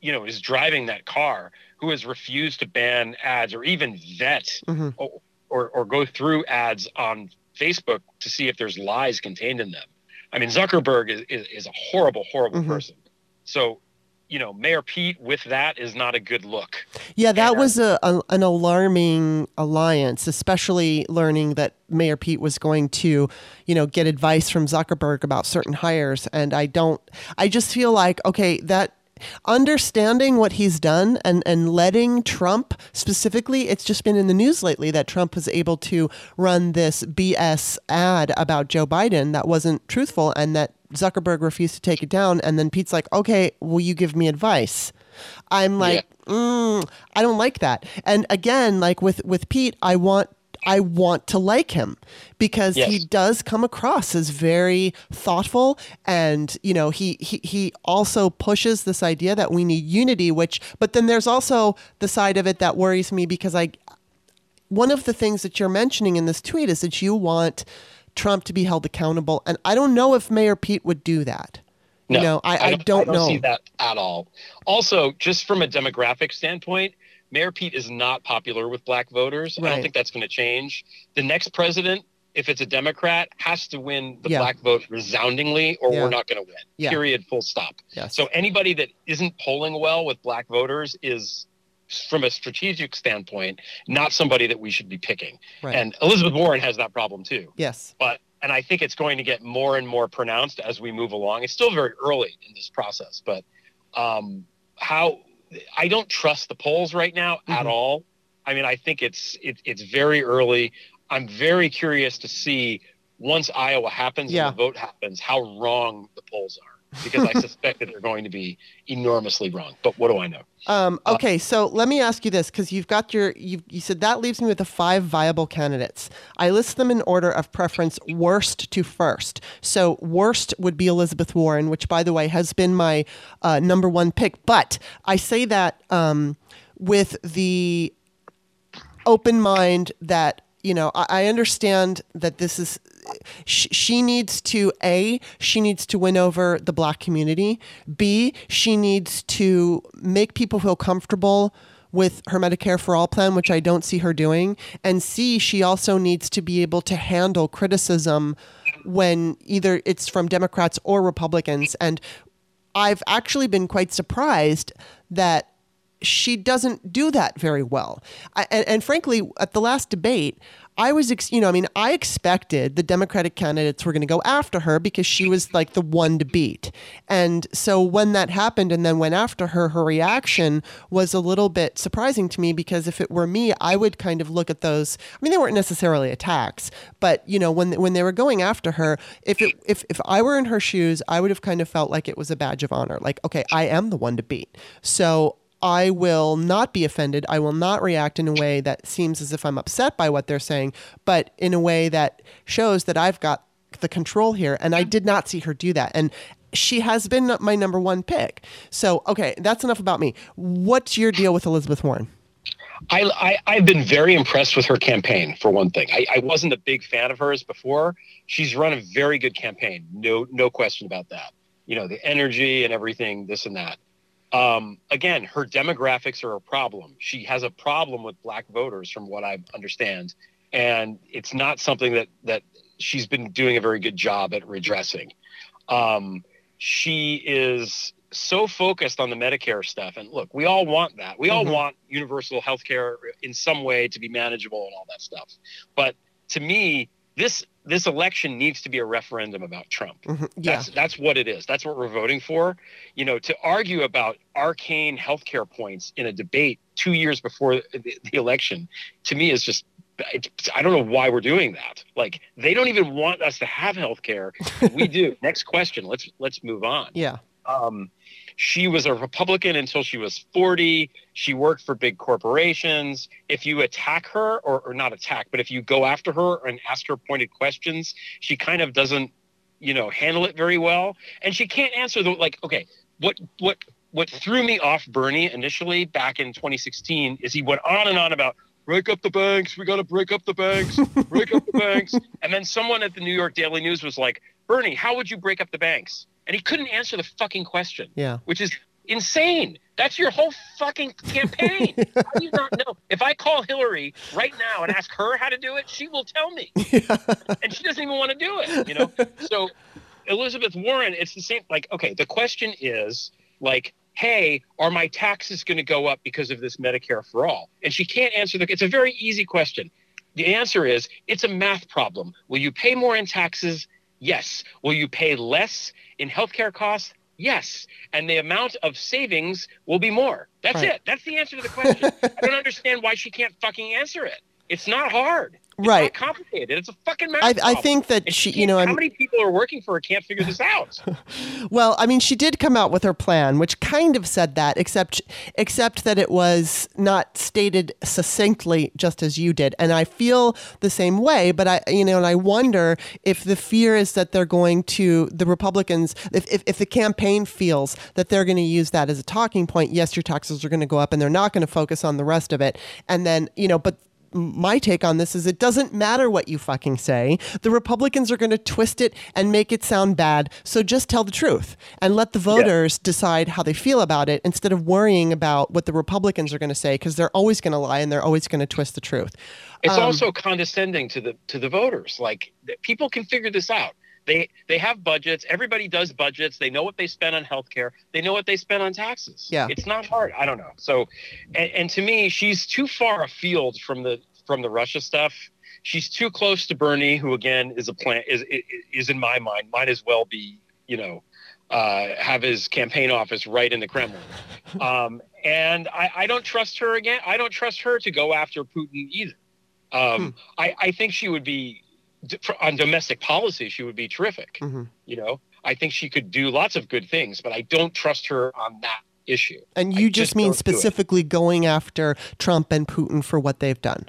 you know, is driving that car, who has refused to ban ads or even vet Mhm. Or, or, go through ads on Facebook to see if there's lies contained in them. I mean, Zuckerberg is, is, is a horrible, horrible Mhm. person. So, you know, Mayor Pete with that is not a good look. Yeah, that And, uh, was a, a an alarming alliance, especially learning that Mayor Pete was going to, you know, get advice from Zuckerberg about certain hires. And I don't, I just feel like, okay, that understanding what he's done and, and letting Trump specifically, it's just been in the news lately that Trump was able to run this BS ad about Joe Biden that wasn't truthful and that Zuckerberg refused to take it down. And then Pete's like, okay, will you give me advice? I'm like, mm, I don't like that. And again, like with with Pete, I want I want to like him because he does come across as very thoughtful and you know he, he he also pushes this idea that we need unity which but then there's also the side of it that worries me because I one of the things that you're mentioning in this tweet is that you want Trump to be held accountable. And I don't know if Mayor Pete would do that. No, you know, I, I, I don't, I don't know. see that at all. Also, just from a demographic standpoint, Mayor Pete is not popular with black voters. I don't think that's going to change. The next president, if it's a Democrat, has to win the Yeah. black vote resoundingly, or Yeah. we're not going to win. Yeah. Period. Full stop. Yes. So anybody that isn't polling well with black voters is, from a strategic standpoint, not somebody that we should be picking. right. And Elizabeth Warren has that problem too yes. but and I think it's going to get more and more pronounced as we move along. It's still very early in this process, but um, how I don't trust the polls right now at Mhm. all. I mean, I think it's it, it's very early. I'm very curious to see once Iowa happens Yeah. and the vote happens, how wrong the polls are. Because I suspect that they're going to be enormously wrong. But what do I know? Um, Uh, okay, so let me ask you this because you've got your you you said that leaves me with the five viable candidates. I list them in order of preference, worst to first. So worst would be Elizabeth Warren, which by the way has been my uh, number one pick. But I say that um, with the open mind that you know I, I understand that this is sh- she needs to a she needs to win over the black community. B she needs to make people feel comfortable with her medicare for all plan which i don't see her doing. And c she also needs to be able to handle criticism when either it's from democrats or republicans. And I've actually been quite surprised that she doesn't do that very well. I, and, and frankly, at the last debate, I was, ex- you know, I mean, I expected the Democratic candidates were going to go after her because she was like the one to beat. And so when that happened and then went after her, her reaction was a little bit surprising to me because if it were me, I would kind of look at those. I mean, they weren't necessarily attacks, but you know, when when they were going after her, if it if if I were in her shoes, I would have kind of felt like it was a badge of honor. Like, okay, I am the one to beat. So I will not be offended. I will not react in a way that seems as if I'm upset by what they're saying, but in a way that shows that I've got the control here. And I did not see her do that. And she has been my number one pick. So, okay, that's enough about me. What's your deal with Elizabeth Warren? I, I I've been very impressed with her campaign for one thing. I, I wasn't a big fan of hers before. She's run a very good campaign. No no question about that. You know the energy and everything, this and that. Um, again, her demographics are a problem. She has a problem with black voters, from what I understand, and it's not something that that she's been doing a very good job at redressing. Um, she is so focused on the Medicare stuff. And look, we all want that. We all Mhm. want universal health care in some way to be manageable and all that stuff. But to me, this this election needs to be a referendum about Trump. Mhm, Yeah. That's that's what it is. That's what we're voting for. You know, to argue about arcane healthcare points in a debate two years before the, the election, to me is just. I don't know why we're doing that. Like they don't even want us to have healthcare. We do. (laughs) Next question. Let's let's move on. Yeah. Um, she was a Republican until she was 40. She worked for big corporations. If you attack her, or, or not attack, but if you go after her and ask her pointed questions, she kind of doesn't, you know, handle it very well. And she can't answer the like. Okay, what what what threw me off Bernie initially back in 2016 is he went on and on about break up the banks. We got to break up the banks. break up the (laughs) banks. And then someone at the New York Daily News was like, Bernie, how would you break up the banks? And he couldn't answer the fucking question Yeah. which is insane. That's your whole fucking campaign. (laughs) how do you not know? If I call Hillary right now and ask her how to do it, she will tell me, (laughs) and she doesn't even want to do it. You know. So Elizabeth Warren, it's the same. Like, okay, the question is like, hey, are my taxes going to go up because of this Medicare for all? And she can't answer the. It's a very easy question. The answer is it's a math problem. Will you pay more in taxes? Yes. Will you pay less in healthcare costs? Yes. And the amount of savings will be more. That's Right. it. That's the answer to the question. (laughs) I don't understand why she can't fucking answer it. It's not hard. It's Right. complicated. It's a fucking math I, I think that And she, you know, how I'm, many people are working for her can't figure this out? (laughs) Well, I mean, she did come out with her plan, which kind of said that, except except that it was not stated succinctly, just as you did. And I feel the same way. But I, you know, and I wonder if the fear is that they're going to the Republicans, if if, if the campaign feels that they're going to use that as a talking point. Yes, your taxes are going to go up, and they're not going to focus on the rest of it. And then, you know, but my take on this is it doesn't matter what you fucking say. The Republicans are going to twist it and make it sound bad. So just tell the truth and let the voters yeah. decide how they feel about it instead of worrying about what the Republicans are going to say because they're always going to lie and they're always going to twist the truth. It's um, also condescending to the to the voters. Like people can figure this out. They they have budgets. Everybody does budgets. They know what they spend on healthcare. They know what they spend on taxes. Yeah, it's not hard. I don't know. So, and, and to me, she's too far afield from the from the Russia stuff. She's too close to Bernie, who again is a plant is is in my mind might as well be you know uh, have his campaign office right in the Kremlin. Um, and I, I, don't trust her again. I don't trust her to go after Putin either. Um, hmm. I, I, think she would be on domestic policy, she would be terrific. Mm-hmm. You know, I think she could do lots of good things, but I don't trust her on that issue. And you just, just, mean specifically going after Trump and Putin for what they've done.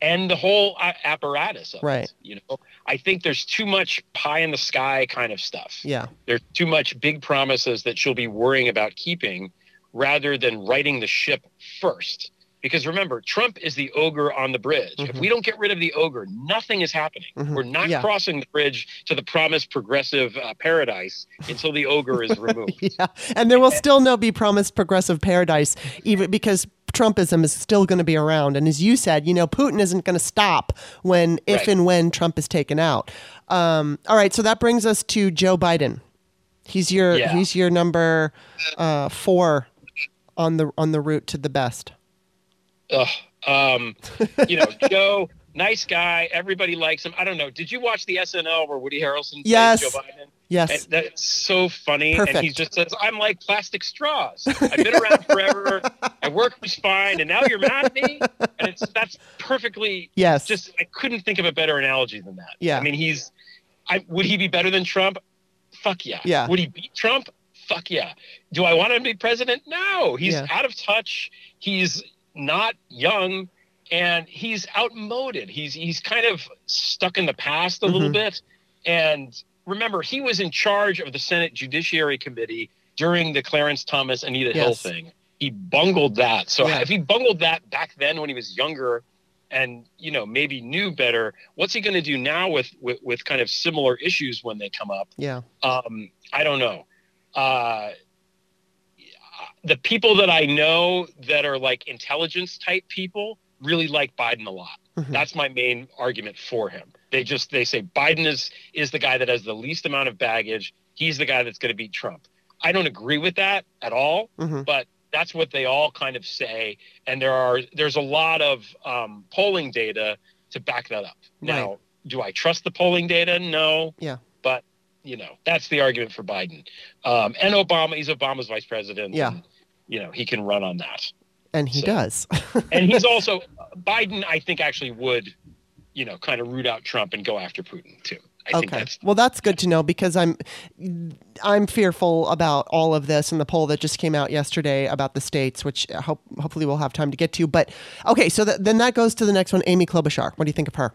And the whole apparatus right. It, you know, I think there's too much pie in the sky kind of stuff. Yeah. There's too much big promises that she'll be worrying about keeping rather than righting the ship first. Because remember, Trump is the ogre on the bridge. Mm-hmm. If we don't get rid of the ogre, nothing is happening. Mm-hmm. We're not yeah. crossing the bridge to the promised progressive uh, paradise until the ogre is (laughs) removed. yeah, and there will still no be promised progressive paradise, even because Trumpism is still going to be around. And as you said, you know, Putin isn't going to stop when, if right. and when Trump is taken out. Um, all right, so that brings us to Joe Biden. He's your yeah. he's your number uh, four on the on the route to the best. Ugh. Um, you know, (laughs) Joe, nice guy. Everybody likes him. I don't know. Did you watch the SNL where Woody Harrelson yes. Joe Biden? Yes. And that's so funny. Perfect. And he just says, I'm like plastic straws. I've been around forever. I work was fine. And now you're mad at me. And it's that's perfectly yes. Just I couldn't think of a better analogy than that. Yeah. I mean, he's I would he be better than Trump? Fuck yeah. Yeah. Would he beat Trump? Fuck yeah. Do I want him to be president? No. He's yeah. out of touch. He's not young and he's outmoded. He's he's kind of stuck in the past a mm-hmm. little bit. And remember, he was in charge of the Senate Judiciary Committee during the Clarence Thomas Anita yes. Hill thing. He bungled that. So yeah. if he bungled that back then when he was younger and you know maybe knew better, what's he going to do now with, with with kind of similar issues when they come up? Yeah. Um, I don't know. Uh, the people that I know that are like intelligence type people really like Biden a lot. Mm-hmm. That's my main argument for him. They just they say Biden is is the guy that has the least amount of baggage. He's the guy that's going to beat Trump. I don't agree with that at all, mm-hmm. but that's what they all kind of say. And there are there's a lot of um, polling data to back that up. Right. Now, do I trust the polling data? No. Yeah. But you know that's the argument for Biden um, and Obama. He's Obama's vice president. Yeah. And, you know he can run on that and he so, does (laughs) and he's also biden i think actually would you know kind of root out trump and go after putin too I okay. That's, well, that's good to know because I'm I'm fearful about all of this and the poll that just came out yesterday about the states, which uh, hope, hopefully we'll have time to get to. But okay, so th- then that goes to the next one, Amy Klobuchar. What do you think of her?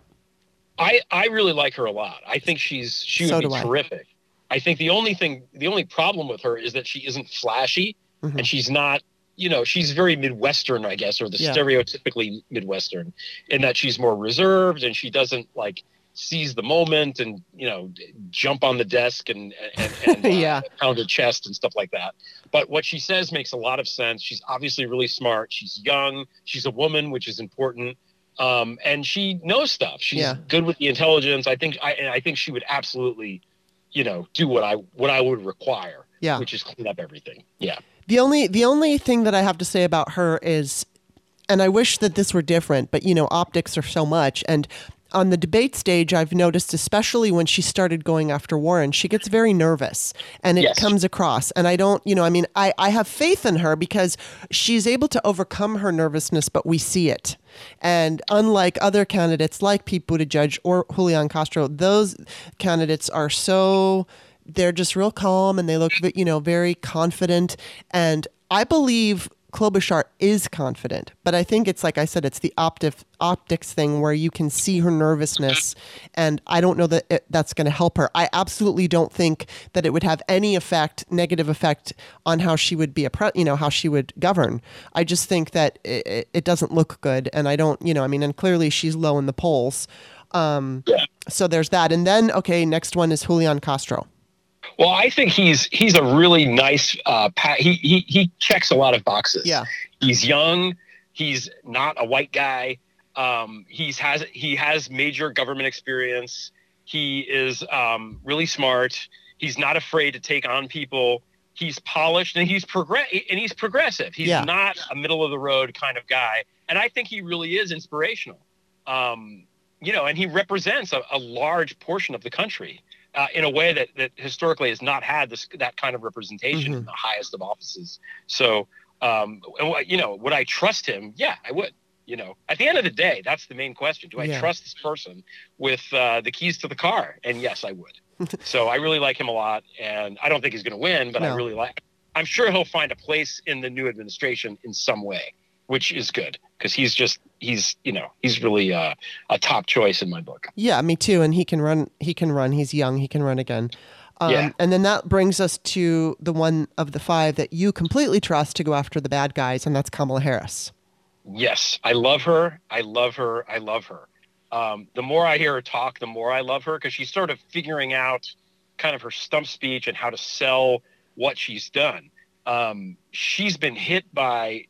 I I really like her a lot. I think she's she would so be terrific. I. I think the only thing, the only problem with her is that she isn't flashy mm-hmm. and she's not you know she's very midwestern i guess or the yeah. stereotypically midwestern in that she's more reserved and she doesn't like seize the moment and you know jump on the desk and and, and (laughs) uh, yeah. pound her chest and stuff like that. But what she says makes a lot of sense. She's obviously really smart. She's young. She's a woman which is important. Um, and she knows stuff. She's yeah. good with the intelligence. I think i i think she would absolutely you know do what i what i would require yeah. which is clean up everything. Yeah the only the only thing that I have to say about her is and I wish that this were different, but you know, optics are so much and on the debate stage, I've noticed, especially when she started going after Warren, she gets very nervous and it yes. comes across. And I don't, you know, I mean, I, I have faith in her because she's able to overcome her nervousness, but we see it. And unlike other candidates like Pete Buttigieg or Julian Castro, those candidates are so they're just real calm and they look you know very confident and i believe Klobuchar is confident, but I think it's like I said, it's the optic, optics thing where you can see her nervousness, and I don't know that it, that's going to help her. I absolutely don't think that it would have any effect, negative effect, on how she would be a pre, you know, how she would govern. I just think that it, it doesn't look good, and I don't, you know, I mean, and clearly she's low in the polls. Um, Yeah. So there's that, and then okay, next one is Julian Castro. Well, I think he's he's a really nice. Uh, pa- he he he checks a lot of boxes. Yeah. He's young. He's not a white guy. Um, he's has he has major government experience. He is um, really smart. He's not afraid to take on people. He's polished and he's progress and he's progressive. He's Yeah. not a middle of the road kind of guy. And I think he really is inspirational. Um, you know, and he represents a, a large portion of the country uh, in a way that, that historically has not had this that kind of representation in Mhm. the highest of offices. So, um, and you know, would I trust him? Yeah, I would. You know, at the end of the day, that's the main question. Do I Yeah. trust this person with uh, the keys to the car? And yes, I would. (laughs) so I really like him a lot, and I don't think he's going to win, but I really like. I'm sure he'll find a place in the new administration in some way, which is good because he's just he's you know he's really uh, a top choice in my book. Yeah, me too. And he can run. He can run. He's young. He can run again. Um, Yeah. And then that brings us to the one of the five that you completely trust to go after the bad guys, and that's Kamala Harris. Yes, I love her. I love her. I love her. Um, the more I hear her talk, the more I love her because she's sort of figuring out kind of her stump speech and how to sell what she's done. Um, she's been hit by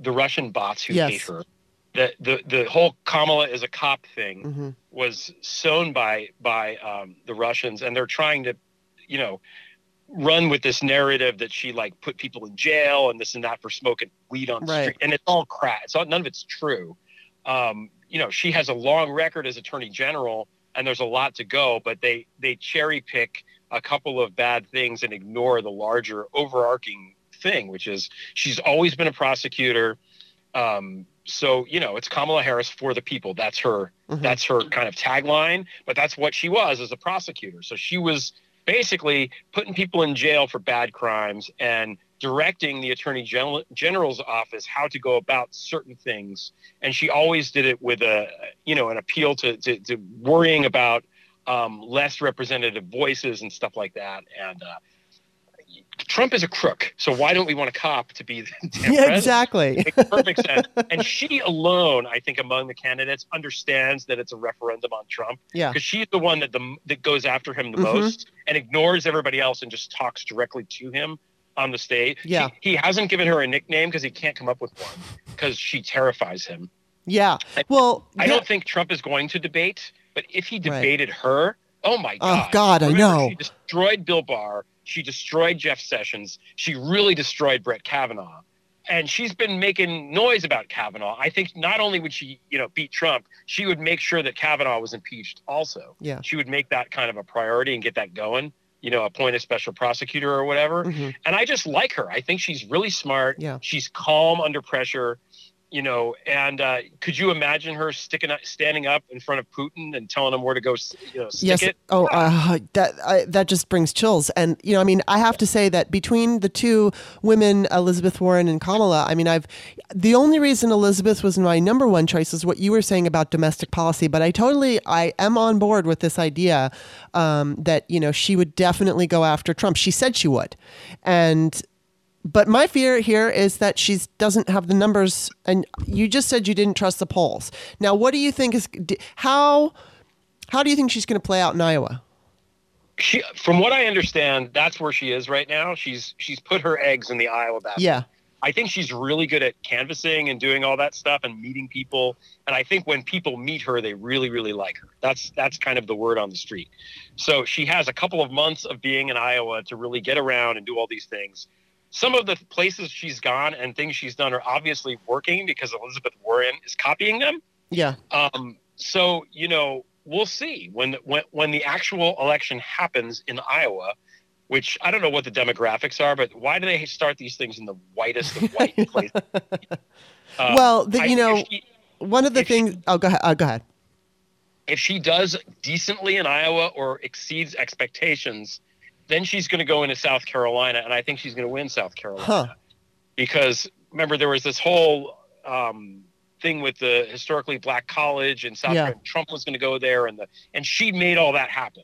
the Russian bots who Yes. hate her. The, the the whole Kamala is a cop thing hmm was sown by by um, the Russians, and they're trying to, you know, run with this narrative that she like put people in jail and this and that for smoking weed on the Right. street, and it's all crap. It's all, none of it's true. Um, you know, she has a long record as Attorney General, and there's a lot to go, but they they cherry pick a couple of bad things and ignore the larger overarching thing, which is she's always been a prosecutor. Um, so you know, it's Kamala Harris for the people. That's her Mhm. that's her kind of tagline, but that's what she was as a prosecutor. So she was basically putting people in jail for bad crimes and directing the attorney general, general's office how to go about certain things. And she always did it with a, you know, an appeal to, to, to worrying about um, less representative voices and stuff like that. And uh, Trump is a crook. So why don't we want a cop to be the (laughs) damn Yeah, president? exactly. makes perfect sense. And she alone, I think, among the candidates, understands that it's a referendum on Trump Yeah. because she's the one that the that goes after him the Mhm. most and ignores everybody else and just talks directly to him on the stage. Yeah. He, he hasn't given her a nickname because he can't come up with one because she terrifies him. Yeah. Well, I yeah. don't think Trump is going to debate, but if he debated her, oh my god, Oh, god! God, I know. She destroyed Bill Barr. She destroyed Jeff Sessions. She really destroyed Brett Kavanaugh. And she's been making noise about Kavanaugh. I think not only would she, you know, beat Trump, she would make sure that Kavanaugh was impeached also. Yeah. She would make that kind of a priority and get that going, you know, appoint a special prosecutor or whatever. Mhm. And I just like her. I think she's really smart. Yeah. She's calm under pressure, you know. And uh, could you imagine her sticking, up, standing up in front of Putin and telling him where to go, you know, stick Yes. it? Oh, uh, that I, that just brings chills. And you know, I mean, I have to say that between the two women, Elizabeth Warren and Kamala, I mean, I've the only reason Elizabeth was my number one choice is what you were saying about domestic policy. But I totally, I am on board with this idea um, that you know she would definitely go after Trump. She said she would, and. But my fear here is that she doesn't have the numbers, and you just said you didn't trust the polls. Now, what do you think is how how do you think she's going to play out in Iowa? She, from what I understand, that's where she is right now. She's she's put her eggs in the Iowa basket. Yeah, I think she's really good at canvassing and doing all that stuff and meeting people. And I think when people meet her, they really, really like her. That's that's kind of the word on the street. So she has a couple of months of being in Iowa to really get around and do all these things. Some of the places she's gone and things she's done are obviously working because Elizabeth Warren is copying them. yeah, Um, so you know, we'll see when when when the actual election happens in Iowa. Which I don't know what the demographics are, but why do they start these things in the whitest of white (laughs) places? Um, well, the, you think know, she, one of the if she- things. Oh, go ahead. Oh, go ahead. if she does decently in Iowa or exceeds expectations, then she's going to go into South Carolina, and I think she's going to win South Carolina Huh. because remember there was this whole um, thing with the historically black college in South Yeah. Carolina. Trump was going to go there, and the and she made all that happen.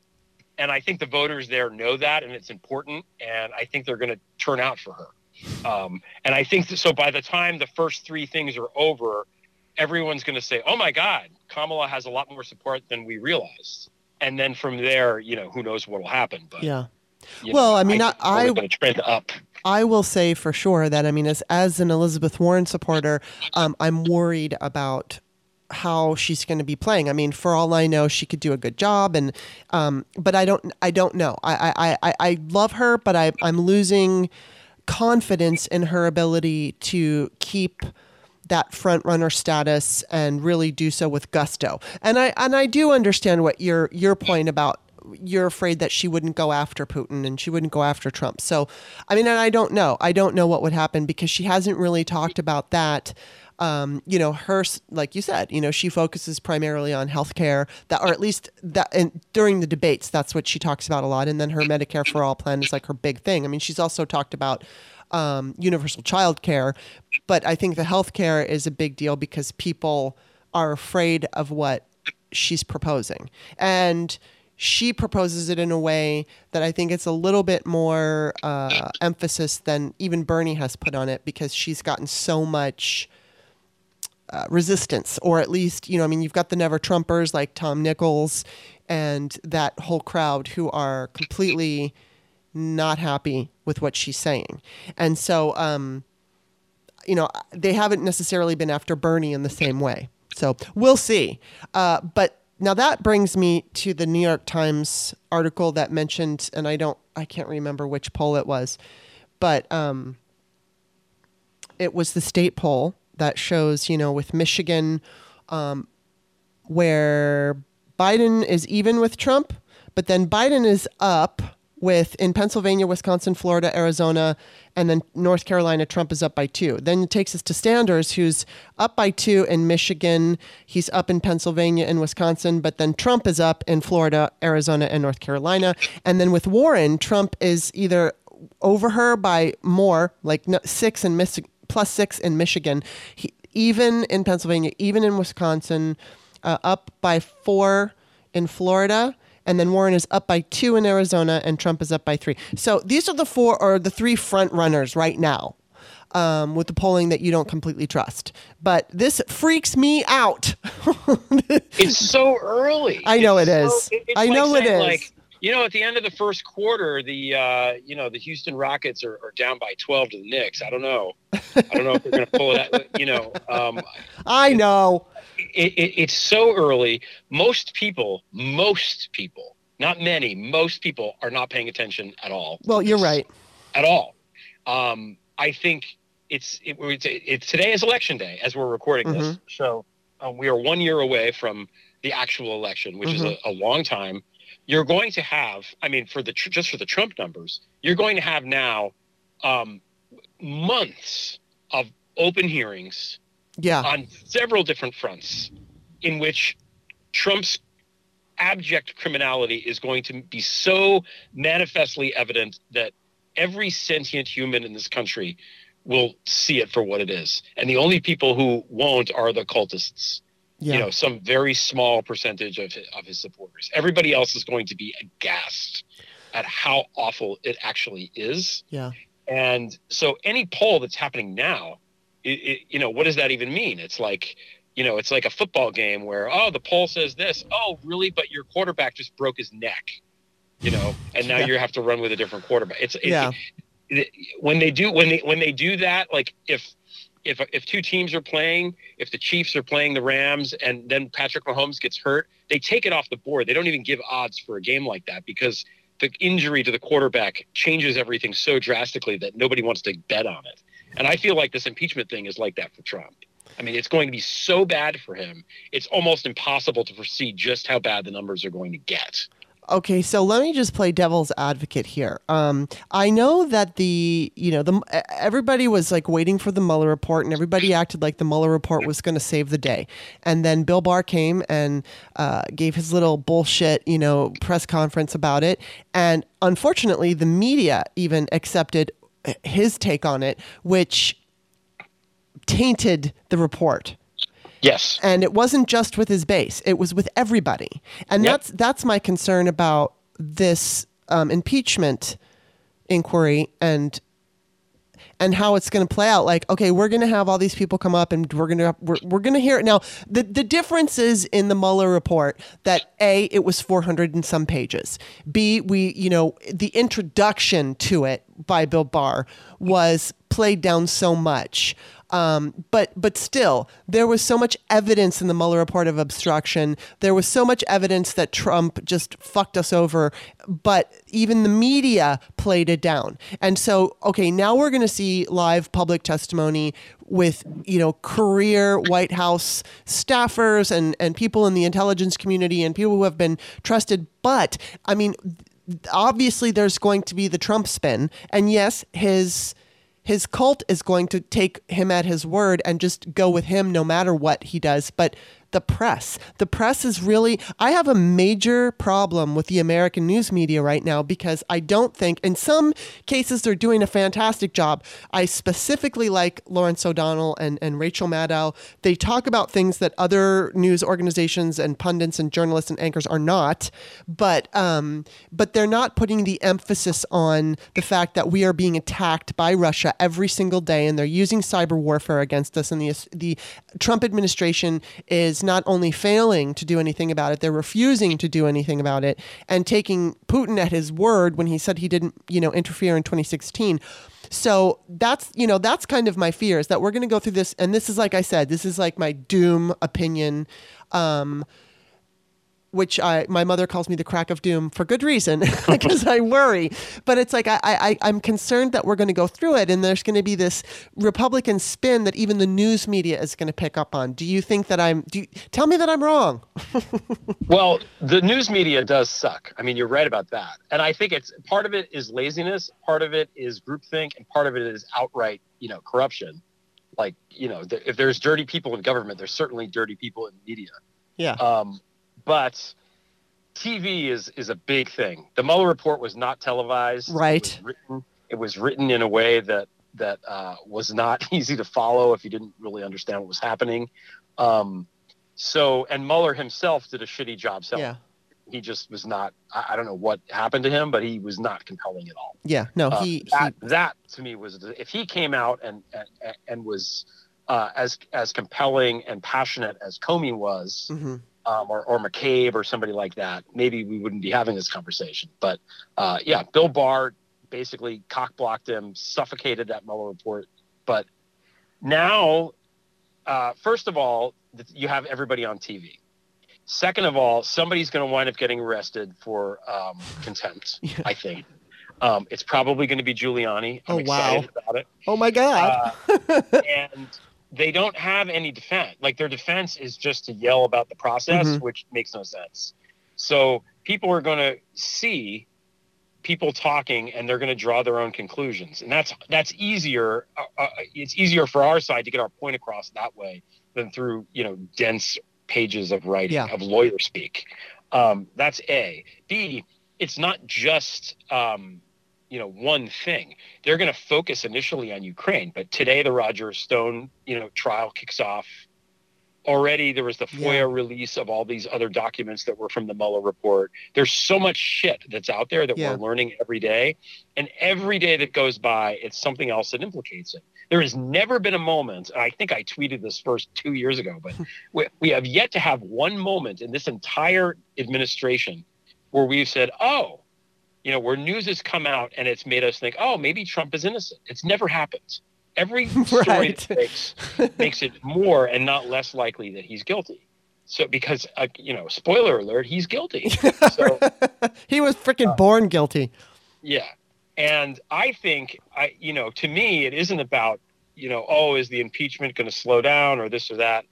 And I think the voters there know that, and it's important. And I think they're going to turn out for her. Um, and I think that, so. By the time the first three things are over, everyone's going to say, "Oh my God, Kamala has a lot more support than we realized." And then from there, you know, who knows what will happen? But Yeah. Well, know, I mean, I- think it's only I- going to trend up. I will say for sure that I mean, as as an Elizabeth Warren supporter, um, I'm worried about how she's going to be playing. I mean, for all I know, she could do a good job, and um, but I don't I don't know. I I, I, I love her, but I I'm losing confidence in her ability to keep that front runner status and really do so with gusto. And I and I do understand what your your point about you're afraid that she wouldn't go after Putin and she wouldn't go after Trump. So, I mean, and I don't know. I don't know what would happen because she hasn't really talked about that. Um, you know, her, like you said, you know, she focuses primarily on healthcare that, or at least that, and during the debates, that's what she talks about a lot. And then her Medicare for All plan is like her big thing. I mean, she's also talked about um, universal child care, but I think the healthcare is a big deal because people are afraid of what she's proposing. And she proposes it in a way that I think it's a little bit more uh, emphasis than even Bernie has put on it because she's gotten so much uh, resistance, or at least, you know, I mean, you've got the never Trumpers like Tom Nichols and that whole crowd who are completely not happy with what she's saying. And so, um, you know, they haven't necessarily been after Bernie in the same way. So we'll see. Uh, but now that brings me to the New York Times article that mentioned, and I don't, I can't remember which poll it was, but um, it was the state poll that shows, you know, with Michigan, um, where Biden is even with Trump, but then Biden is up with in Pennsylvania, Wisconsin, Florida, Arizona, and then North Carolina, Trump is up by two. Then it takes us to Sanders, who's up by two in Michigan. He's up in Pennsylvania and Wisconsin, but then Trump is up in Florida, Arizona, and North Carolina. And then with Warren, Trump is either over her by more, like six and Mich- plus six in Michigan, he, even in Pennsylvania, even in Wisconsin, uh, up by four in Florida, and then Warren is up by two in Arizona, and Trump is up by three. So these are the four or the three front runners right now. Um, with the polling that you don't completely trust, but this freaks me out. (laughs) It's so early. I know It's it so- is. it- it's I like know it saying, is. Like, you know, at the end of the first quarter, the uh, you know the Houston Rockets are, are down by twelve to the Knicks. I don't know. I don't know if they're going to pull it out. You know, um, (laughs) I know. It, it, it's so early. Most people, most people, not many, most people are not paying attention at all. Well, you're right. At all. Um, I think it's, it, it's, today is election day as we're recording this. Mm-hmm. So uh, we are one year away from the actual election, which Mm-hmm. is a, a long time. You're going to have, I mean, for the tr- just for the Trump numbers, you're going to have now um, months of open hearings Yeah. on several different fronts in which Trump's abject criminality is going to be so manifestly evident that every sentient human in this country will see it for what it is. And the only people who won't are the cultists. Yeah. You know, some very small percentage of his, of his supporters. Everybody else is going to be aghast at how awful it actually is. yeah. And so any poll that's happening now, it, it, you know, what does that even mean? It's like, you know, it's like a football game where, oh, the poll says this. Oh, really? But your quarterback just broke his neck, you know, and now Yeah. you have to run with a different quarterback. It's, it, Yeah. it- when they do when they when they do that, like if if if two teams are playing, if the Chiefs are playing the Rams, and then Patrick Mahomes gets hurt, they take it off the board. They don't even give odds for a game like that because the injury to the quarterback changes everything so drastically that nobody wants to bet on it. And I feel like this impeachment thing is like that for Trump. I mean, it's going to be so bad for him. It's almost impossible to foresee just how bad the numbers are going to get. Okay, so let me just play devil's advocate here. Um, I know that the you know the everybody was like waiting for the Mueller report, and everybody acted like the Mueller report was going to save the day. And then Bill Barr came and uh, gave his little bullshit you know press conference about it, and unfortunately, the media even accepted his take on it, which tainted the report. Yes. And it wasn't just with his base; it was with everybody. And Yep. that's that's my concern about this um, impeachment inquiry and and how it's going to play out. Like okay we're going to have all these people come up and we're going to we're, we're going to hear it. Now the the difference is in the Mueller report that a it was 400 and some pages. B we you know the introduction to it by Bill Barr was played down so much um, but but still, there was so much evidence in the Mueller report of obstruction. There was so much evidence that Trump just fucked us over. But even the media played it down. And so, okay, now we're going to see live public testimony with you know career White House staffers and and people in the intelligence community and people who have been trusted. But I mean, obviously, there's going to be the Trump spin, and yes, his his cult is going to take him at his word and just go with him no matter what he does. But the press, the press is really, I have a major problem with the American news media right now because I don't think, in some cases, they're doing a fantastic job. I specifically like Lawrence O'Donnell and, and Rachel Maddow. They talk about things that other news organizations and pundits and journalists and anchors are not, but um, but they're not putting the emphasis on the fact that we are being attacked by Russia every single day, and they're using cyber warfare against us. And the the Trump administration is not only failing to do anything about it, they're refusing to do anything about it, and taking Putin at his word when he said he didn't, you know, interfere in 2016. So that's you know that's kind of my fear is that we're going to go through this, and this is like I said, this is like my doom opinion. Um, which I my mother calls me the crack of doom for good reason (laughs) because I worry. But it's like I, I I'm concerned that we're going to go through it and there's going to be this Republican spin that even the news media is going to pick up on. Do you think that I'm? Do you, tell me that I'm wrong? (laughs) Well, the news media does suck. I mean, you're right about that. And I think it's part of it is laziness, part of it is groupthink, and part of it is outright, you know, corruption. Like, you know, th- if there's dirty people in government, there's certainly dirty people in media. Yeah. Um, but TV is is a big thing. The Mueller report was not televised. Right. It was written, it was written in a way that that uh, was not (laughs) easy to follow if you didn't really understand what was happening. Um, so, and Mueller himself did a shitty job selling. yeah. He just was not. I, I don't know what happened to him, but he was not compelling at all. Yeah. No. Uh, he. that he that to me was if he came out and and, and was uh, as as compelling and passionate as Comey was, mhm. Um, or, or McCabe or somebody like that, maybe we wouldn't be having this conversation. But uh, yeah, Bill Barr basically cockblocked him, suffocated that Mueller report. But now, uh, first of all, you have everybody on TV. Second of all, somebody's going to wind up getting arrested for um, contempt. (laughs) Yeah. I think um, it's probably going to be Giuliani. I'm Oh, wow. excited about it Oh my God. uh, (laughs) and they don't have any defense. Like their defense is just to yell about the process, Mhm. which makes no sense. So people are going to see people talking, and they're going to draw their own conclusions, and that's that's easier. Uh, uh, it's easier for our side to get our point across that way than through you know dense pages of writing Yeah. of lawyer speak. Um, that's A. B. It's not just um, you know one thing they're going to focus initially on Ukraine, but today the Roger Stone, you know, trial kicks off. Already there was the FOIA Yeah. release of all these other documents that were from the Mueller report. There's so much shit that's out there that Yeah. we're learning every day, and every day that goes by, it's something else that implicates it. There has never been a moment, and I think I tweeted this first two years ago, but (laughs) we, we have yet to have one moment in this entire administration where we've said, "Oh, you know, where news has come out and it's made us think, oh, maybe Trump is innocent. It's never happened. Every (laughs) story Right. makes, (laughs) makes it more and not less likely that he's guilty. So, because, uh, you know, spoiler alert, he's guilty. (laughs) So, he was freaking born guilty. yeah. And I think, I, you know, to me, it isn't about, you know, oh, is the impeachment going to slow down or this or that?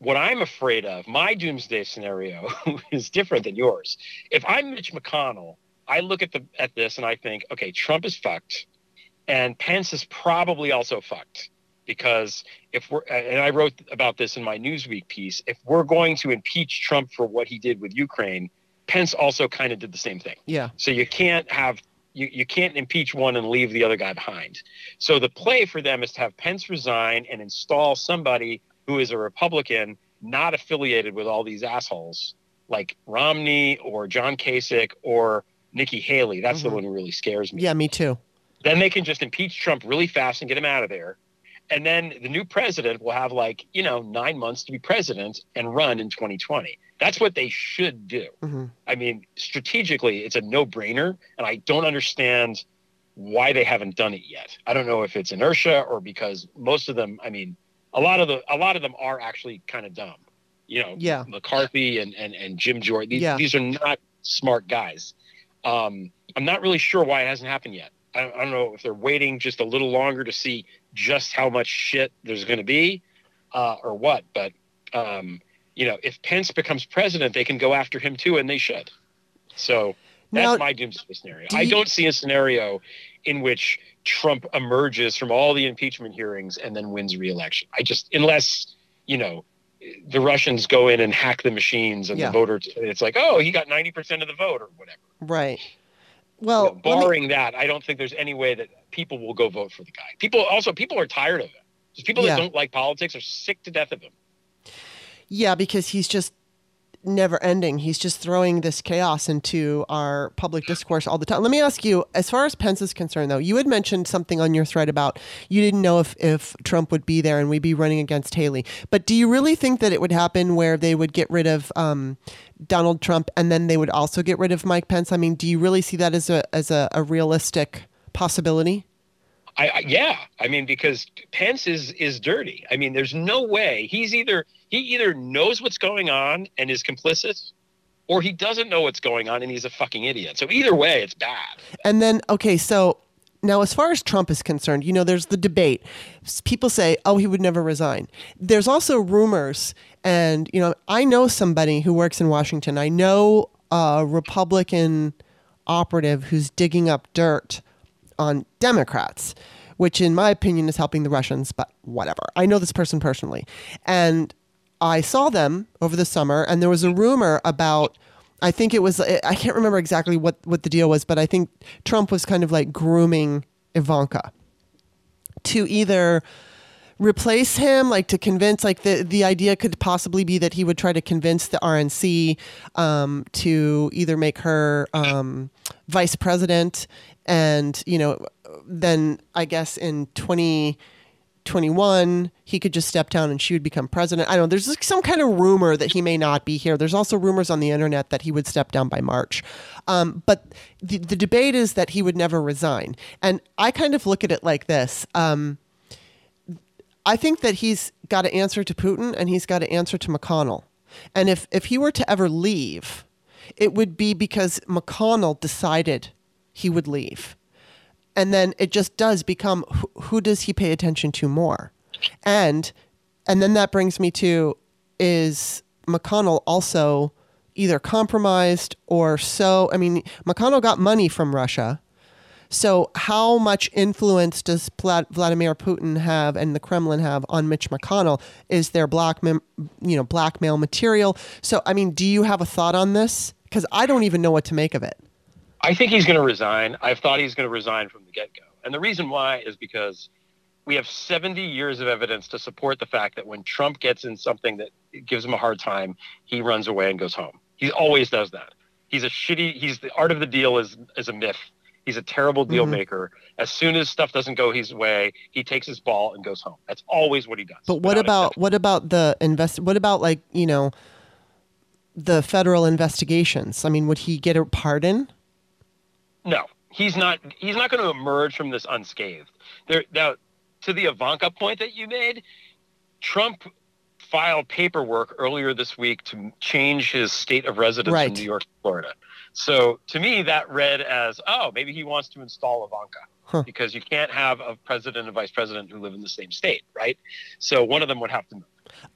What I'm afraid of, my doomsday scenario is different than yours. If I'm Mitch McConnell, I look at the at this and I think, okay, Trump is fucked, and Pence is probably also fucked because if we're and I wrote about this in my Newsweek piece, if we're going to impeach Trump for what he did with Ukraine, Pence also kind of did the same thing. Yeah. So you can't have you, you can't impeach one and leave the other guy behind. So the play for them is to have Pence resign and install somebody who is a Republican, not affiliated with all these assholes like Romney or John Kasich or Nikki Haley. That's mm-hmm. the one who really scares me. Yeah, me too. Then they can just impeach Trump really fast and get him out of there. And then the new president will have like, you know, nine months to be president and run in 2020. That's what they should do. Mm-hmm. I mean, strategically, it's a no brainer. And I don't understand why they haven't done it yet. I don't know if it's inertia or because most of them, I mean, a lot of the a lot of them are actually kind of dumb. You know, yeah. McCarthy and, and, and Jim Jordan. These, yeah. these are not smart guys. Um, I'm not really sure why it hasn't happened yet. I don't, I don't know if they're waiting just a little longer to see just how much shit there's going to be uh, or what. But, um, you know, if Pence becomes president, they can go after him too, and they should. So that's now, my doomsday scenario. Do I don't see a scenario in which Trump emerges from all the impeachment hearings and then wins re-election. I just, unless, you know, the Russians go in and hack the machines and yeah. the voters. it's like, oh, he got 90% of the vote or whatever. Right. Well, you know, barring me... that, I don't think there's any way that people will go vote for the guy. People also people are tired of him. People yeah. that don't like politics are sick to death of him. Yeah, because he's just never ending. He's just throwing this chaos into our public discourse all the time. Let me ask you, as far as Pence is concerned, though, you had mentioned something on your thread about you didn't know if, if Trump would be there and we'd be running against Haley. But do you really think that it would happen where they would get rid of um, Donald Trump and then they would also get rid of Mike Pence? I mean, do you really see that as a as a, a realistic possibility? I, I, yeah, I mean because Pence is is dirty. I mean, there's no way he's either he either knows what's going on and is complicit, or he doesn't know what's going on and he's a fucking idiot. So either way, it's bad. And then okay, so now as far as Trump is concerned, you know, there's the debate. People say, "Oh, he would never resign." There's also rumors, and you know, I know somebody who works in Washington. I know a Republican operative who's digging up dirt on Democrats, which in my opinion is helping the Russians, but whatever. I know this person personally. And I saw them over the summer, and there was a rumor about. I think it was. I can't remember exactly what what the deal was, but I think Trump was kind of like grooming Ivanka to either replace him, like to convince, like the the idea could possibly be that he would try to convince the RNC um, to either make her um, vice president and you know then i guess in 2021 he could just step down and she would become president. I don't know. There's like some kind of rumor that he may not be here. There's also rumors on the internet that he would step down by march. Um, but the, the debate is that he would never resign. And i kind of look at it like this. Um, i think that he's got to answer to putin and he's got to answer to mcconnell and if, if he were to ever leave it would be because mcconnell decided he would leave. And then it just does become who, who does he pay attention to more? And and then that brings me to is McConnell also either compromised or so I mean McConnell got money from Russia. So how much influence does Vladimir Putin have and the Kremlin have on Mitch McConnell? Is there black you know blackmail material? So I mean, do you have a thought on this? Because I don't even know what to make of it. I think he's going to resign. I've thought he's going to resign from the get go. And the reason why is because we have 70 years of evidence to support the fact that when Trump gets in something that gives him a hard time, he runs away and goes home. He always does that. He's a shitty, he's the art of the deal is, is a myth. He's a terrible deal mm-hmm. maker. As soon as stuff doesn't go his way, he takes his ball and goes home. That's always what he does. But what about what about the invest? What about like you know, the federal investigations? I mean, would he get a pardon? No, he's not. He's not going to emerge from this unscathed. There now, to the Ivanka point that you made, Trump filed paperwork earlier this week to change his state of residence right. from New York to Florida. So to me, that read as, oh, maybe he wants to install Ivanka. Huh. Because you can't have a president and vice president who live in the same state, right? So one of them would have to move.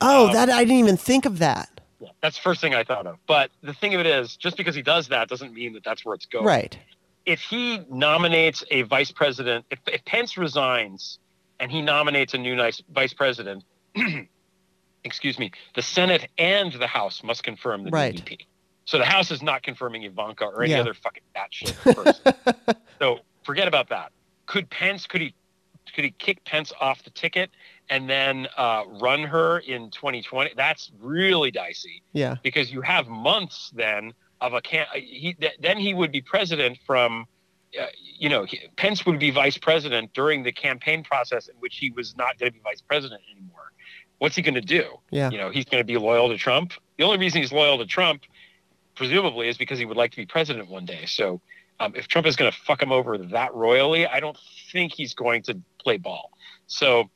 Oh, um, that I didn't even think of that. Yeah, that's the first thing I thought of. But the thing of it is, just because he does that doesn't mean that that's where it's going. Right if he nominates a vice president, if, if Pence resigns and he nominates a new nice vice president, (clears throat) excuse me, the Senate and the House must confirm the right. So the House is not confirming Ivanka or any yeah. other fucking batshit (laughs) person. so forget about that. Could Pence could he could he kick Pence off the ticket and then uh, run her in 2020? That's really dicey. Yeah. Because you have months then of a can he th- then he would be president from uh, you know he, Pence would be vice president during the campaign process in which he was not going to be vice president anymore. What's he going to do? Yeah. You know, he's going to be loyal to Trump. The only reason he's loyal to Trump presumably is because he would like to be president one day. So um, if Trump is going to fuck him over that royally, I don't think he's going to play ball. So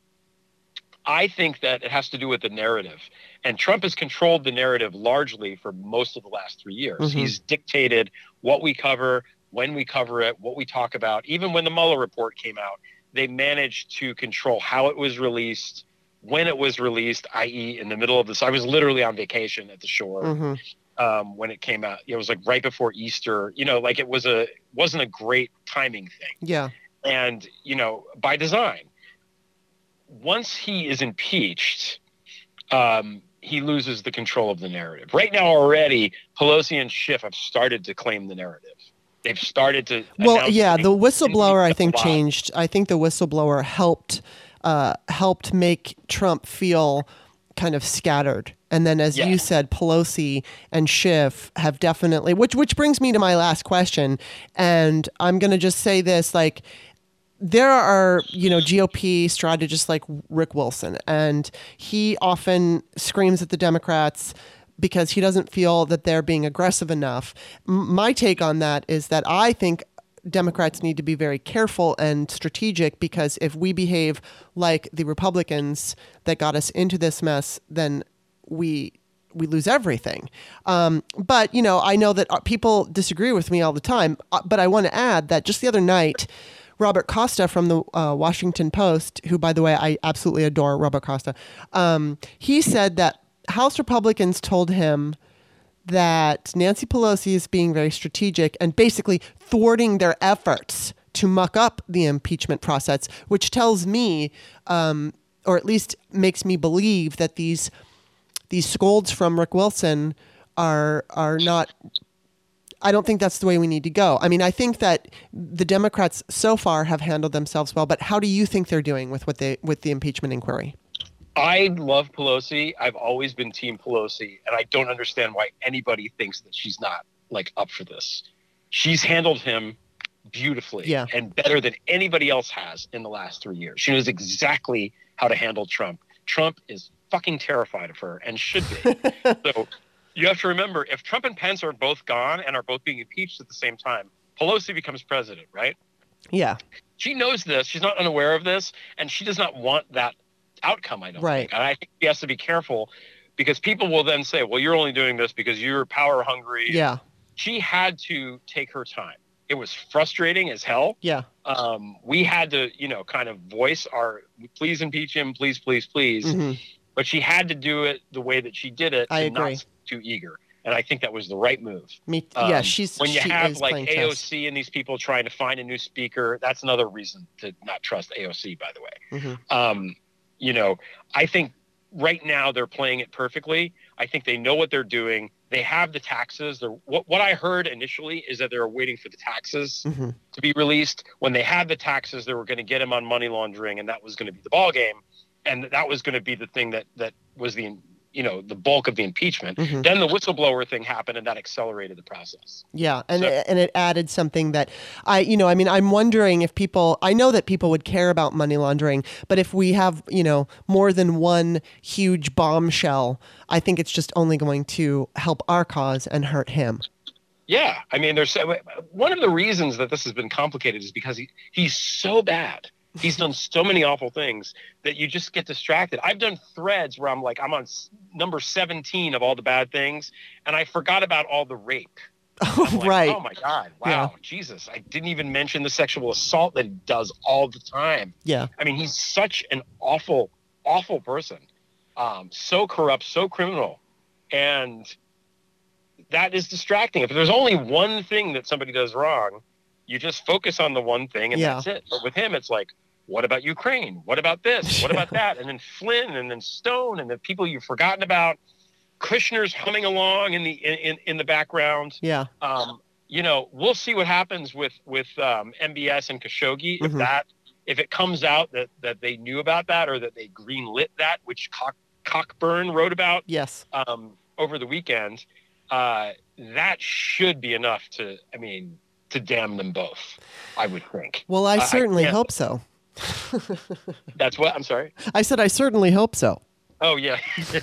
I think that it has to do with the narrative. And Trump has controlled the narrative largely for most of the last three years. Mhm. He's dictated what we cover, when we cover it, what we talk about. Even when the Mueller report came out, they managed to control how it was released, when it was released, i.e., in the middle of this. I was literally on vacation at the shore hmm um, when it came out. It was like right before Easter. You know, like it was a wasn't a great timing thing Yeah. and you know by design once he is impeached um, he loses the control of the narrative right now already pelosi and schiff have started to claim the narrative they've started to Well, yeah, the whistleblower I think changed. I think the whistleblower helped uh, helped make Trump feel kind of scattered. And then, as Yeah. you said, Pelosi and Schiff have definitely, which which brings me to my last question. And I'm going to just say this: like, there are you know GOP strategists like Rick Wilson, and he often screams at the Democrats because he doesn't feel that they're being aggressive enough. M- my take on that is that I think Democrats need to be very careful and strategic because if we behave like the Republicans that got us into this mess, then we we lose everything. Um, but you know, I know that uh, people disagree with me all the time. uh, But I want to add that just the other night, Robert Costa from the uh, Washington Post, who by the way I absolutely adore, Robert Costa, um, he said that House Republicans told him that Nancy Pelosi is being very strategic and basically thwarting their efforts to muck up the impeachment process, which tells me, um, or at least makes me believe that these these scolds from Rick Wilson are are not. I don't think that's the way we need to go. I mean, I think that the Democrats so far have handled themselves well, but how do you think they're doing with what they with the impeachment inquiry? I love Pelosi. I've always been Team Pelosi, and I don't understand why anybody thinks that she's not like up for this. She's handled him beautifully Yeah. and better than anybody else has in the last three years. She knows exactly how to handle Trump. Trump is fucking terrified of her and should be. (laughs) so you have to remember if Trump and Pence are both gone and are both being impeached at the same time, Pelosi becomes president, right? Yeah, She knows this. She's not unaware of this, and she does not want that outcome. I don't Right. think. And I think she has to be careful because people will then say, "Well, you're only doing this because you're power hungry." yeah, She had to take her time. It was frustrating as hell. yeah. Um, we had to, you know, kind of voice our please impeach him, please, please, please. Mhm. But she had to do it the way that she did it I and agree. not too eager. And I think that was the right move. Me, Um, yeah. She's when you she have like chess. AOC and these people trying to find a new speaker, that's another reason to not trust AOC. By the way, Mhm. um, you know, I think right now they're playing it perfectly. I think they know what they're doing. They have the taxes. They're, what what I heard initially is that they were waiting for the taxes Mhm. to be released. When they had the taxes, they were going to get him on money laundering, and that was going to be the ball game, and that was going to be the thing that that was the you know the bulk of the impeachment. Mhm. Then the whistleblower thing happened, and that accelerated the process. Yeah, and So- and it added something that I, you know, I mean, I'm wondering if people. I know that people would care about money laundering, but if we have, you know, more than one huge bombshell, I think it's just only going to help our cause and hurt him. Yeah, I mean, there's one of the reasons that this has been complicated is because he he's so bad. He's done so many awful things that you just get distracted. I've done threads where I'm like, I'm on number 17 of all the bad things, and I forgot about all the rape. (laughs) I'm like, right. Oh my God! Wow, Yeah. Jesus! I didn't even mention the sexual assault that he does all the time. Yeah. I mean, he's such an awful, awful person. Um, so corrupt, so criminal, and that is distracting. If there's only one thing that somebody does wrong, you just focus on the one thing and Yeah. that's it. But with him, it's like, what about Ukraine? What about this? What about (laughs) that? And then Flynn, and then Stone, and the people you've forgotten about. Kushner's humming along in the in, in, the background. Yeah. Um, you know, we'll see what happens with with um, MBS and Khashoggi if Mhm. that if it comes out that that they knew about that or that they greenlit that, which Cock, Cockburn wrote about Yes. um, over the weekend. Uh, that should be enough to, I mean, to damn them both. I would think. Well, I I- I certainly can't- hope so. (laughs) That's what I'm sorry. I said I certainly hope so. Oh yeah, (laughs) I,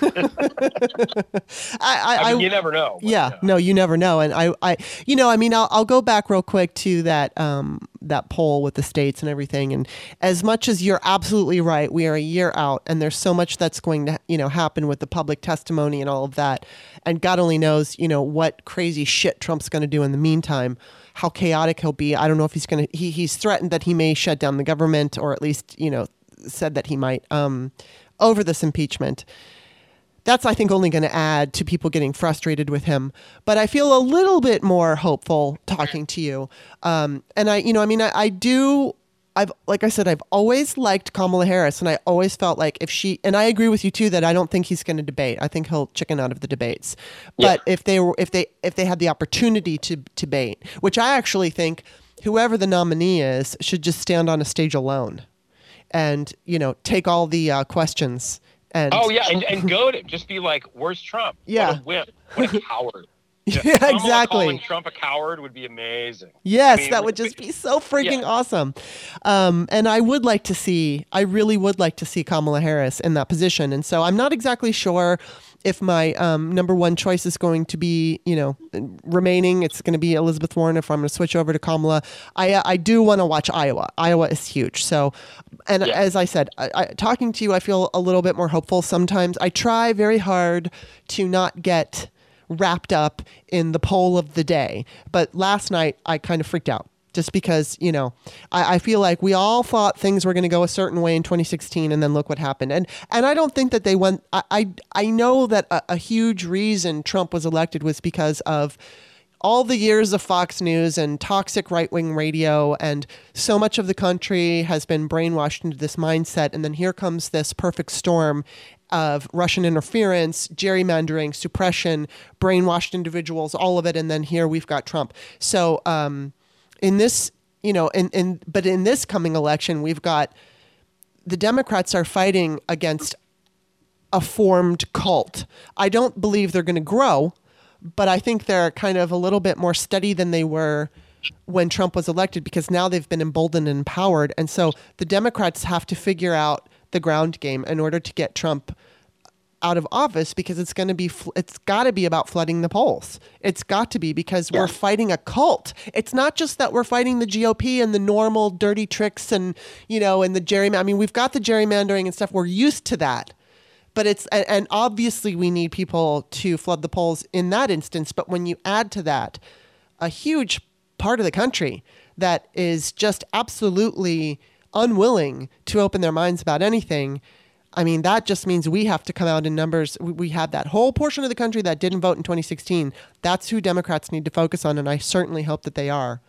I, I mean, you never know. but, yeah, uh, no, you never know. And I, I, you know, I mean, I'll, I'll go back real quick to that, um, that poll with the states and everything. And as much as you're absolutely right, we are a year out, and there's so much that's going to, you know, happen with the public testimony and all of that. And God only knows, you know, what crazy shit Trump's going to do in the meantime. How chaotic he'll be. I don't know if he's going to. He, he's threatened that he may shut down the government, or at least, you know, said that he might um, over this impeachment that's I think only going to add to people getting frustrated with him. But I feel a little bit more hopeful talking to you. Um, and I, you know, I mean, I, I do. I've like I said, I've always liked Kamala Harris, and I always felt like if she and I agree with you too that I don't think he's going to debate. I think he'll chicken out of the debates. But if they were, if they, if they had the opportunity to debate, which I actually think whoever the nominee is should just stand on a stage alone, and you know, take all the uh, questions. And Oh yeah, and, and go to just be like, "Where's Trump?" Yeah. What a wimp! What a coward! (laughs) Yeah, Kamala exactly. Calling Trump a coward would be amazing. Yes, I mean, that would (laughs) just be so freaking Yeah. awesome. Um, and I would like to see, I really would like to see Kamala Harris in that position. And so I'm not exactly sure if my um, number one choice is going to be, you know, remaining. It's going to be Elizabeth Warren if I'm going to switch over to Kamala. I, uh, I do want to watch Iowa. Iowa is huge. So, and Yeah. as I said, I, I, talking to you, I feel a little bit more hopeful sometimes. I try very hard to not get wrapped up in the poll of the day. But last night, I kind of freaked out just because, you know, I, I feel like we all thought things were going to go a certain way in 2016, and then look what happened. And and I don't think that they went. I I, I know that a, a huge reason Trump was elected was because of all the years of Fox News and toxic right wing radio, and so much of the country has been brainwashed into this mindset. And then here comes this perfect storm of Russian interference, gerrymandering, suppression, brainwashed individuals, all of it. And then here we've got Trump. So, um, in this, you know, in, in but in this coming election, we've got the Democrats are fighting against a formed cult. I don't believe they're going to grow, but I think they're kind of a little bit more steady than they were when Trump was elected because now they've been emboldened and empowered. And so the Democrats have to figure out the ground game in order to get Trump out of office because it's going to be it's got to be about flooding the polls. It's got to be because we're fighting a cult. It's not just that we're fighting the GOP and the normal dirty tricks and you know and the gerrymandering. I mean, we've got the gerrymandering and stuff. We're used to that. But it's and, and obviously we need people to flood the polls in that instance, but when you add to that a huge part of the country that is just absolutely unwilling to open their minds about anything, I mean, that just means we have to come out in numbers. We- have that whole portion of the country that didn't vote in 2016. That's who Democrats need to focus on, and I certainly hope that they are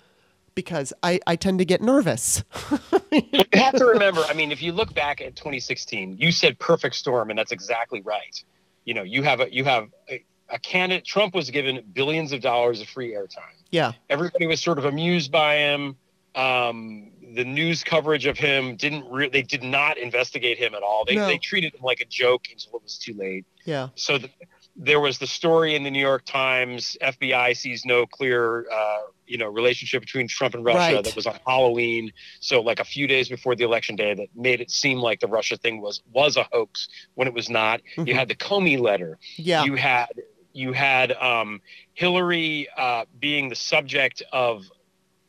because I, I tend to get nervous. (laughs) you have to remember. I mean, if you look back at 2016, you said perfect storm, and that's exactly right. You know, you have a you have a, a candidate. Trump was given billions of dollars of free airtime. yeah. Everybody was sort of amused by him. Um, the news coverage of him didn't. Re- they did not investigate him at all. They No. they treated him like a joke until it was too late. Yeah. so the, there was the story in the New York Times. FBI sees no clear, uh, you know, relationship between Trump and Russia. Right. That was on Halloween, so like a few days before the election day, that made it seem like the Russia thing was was a hoax when it was not. Mhm. You had the Comey letter. Yeah. You had you had um, Hillary uh, being the subject of.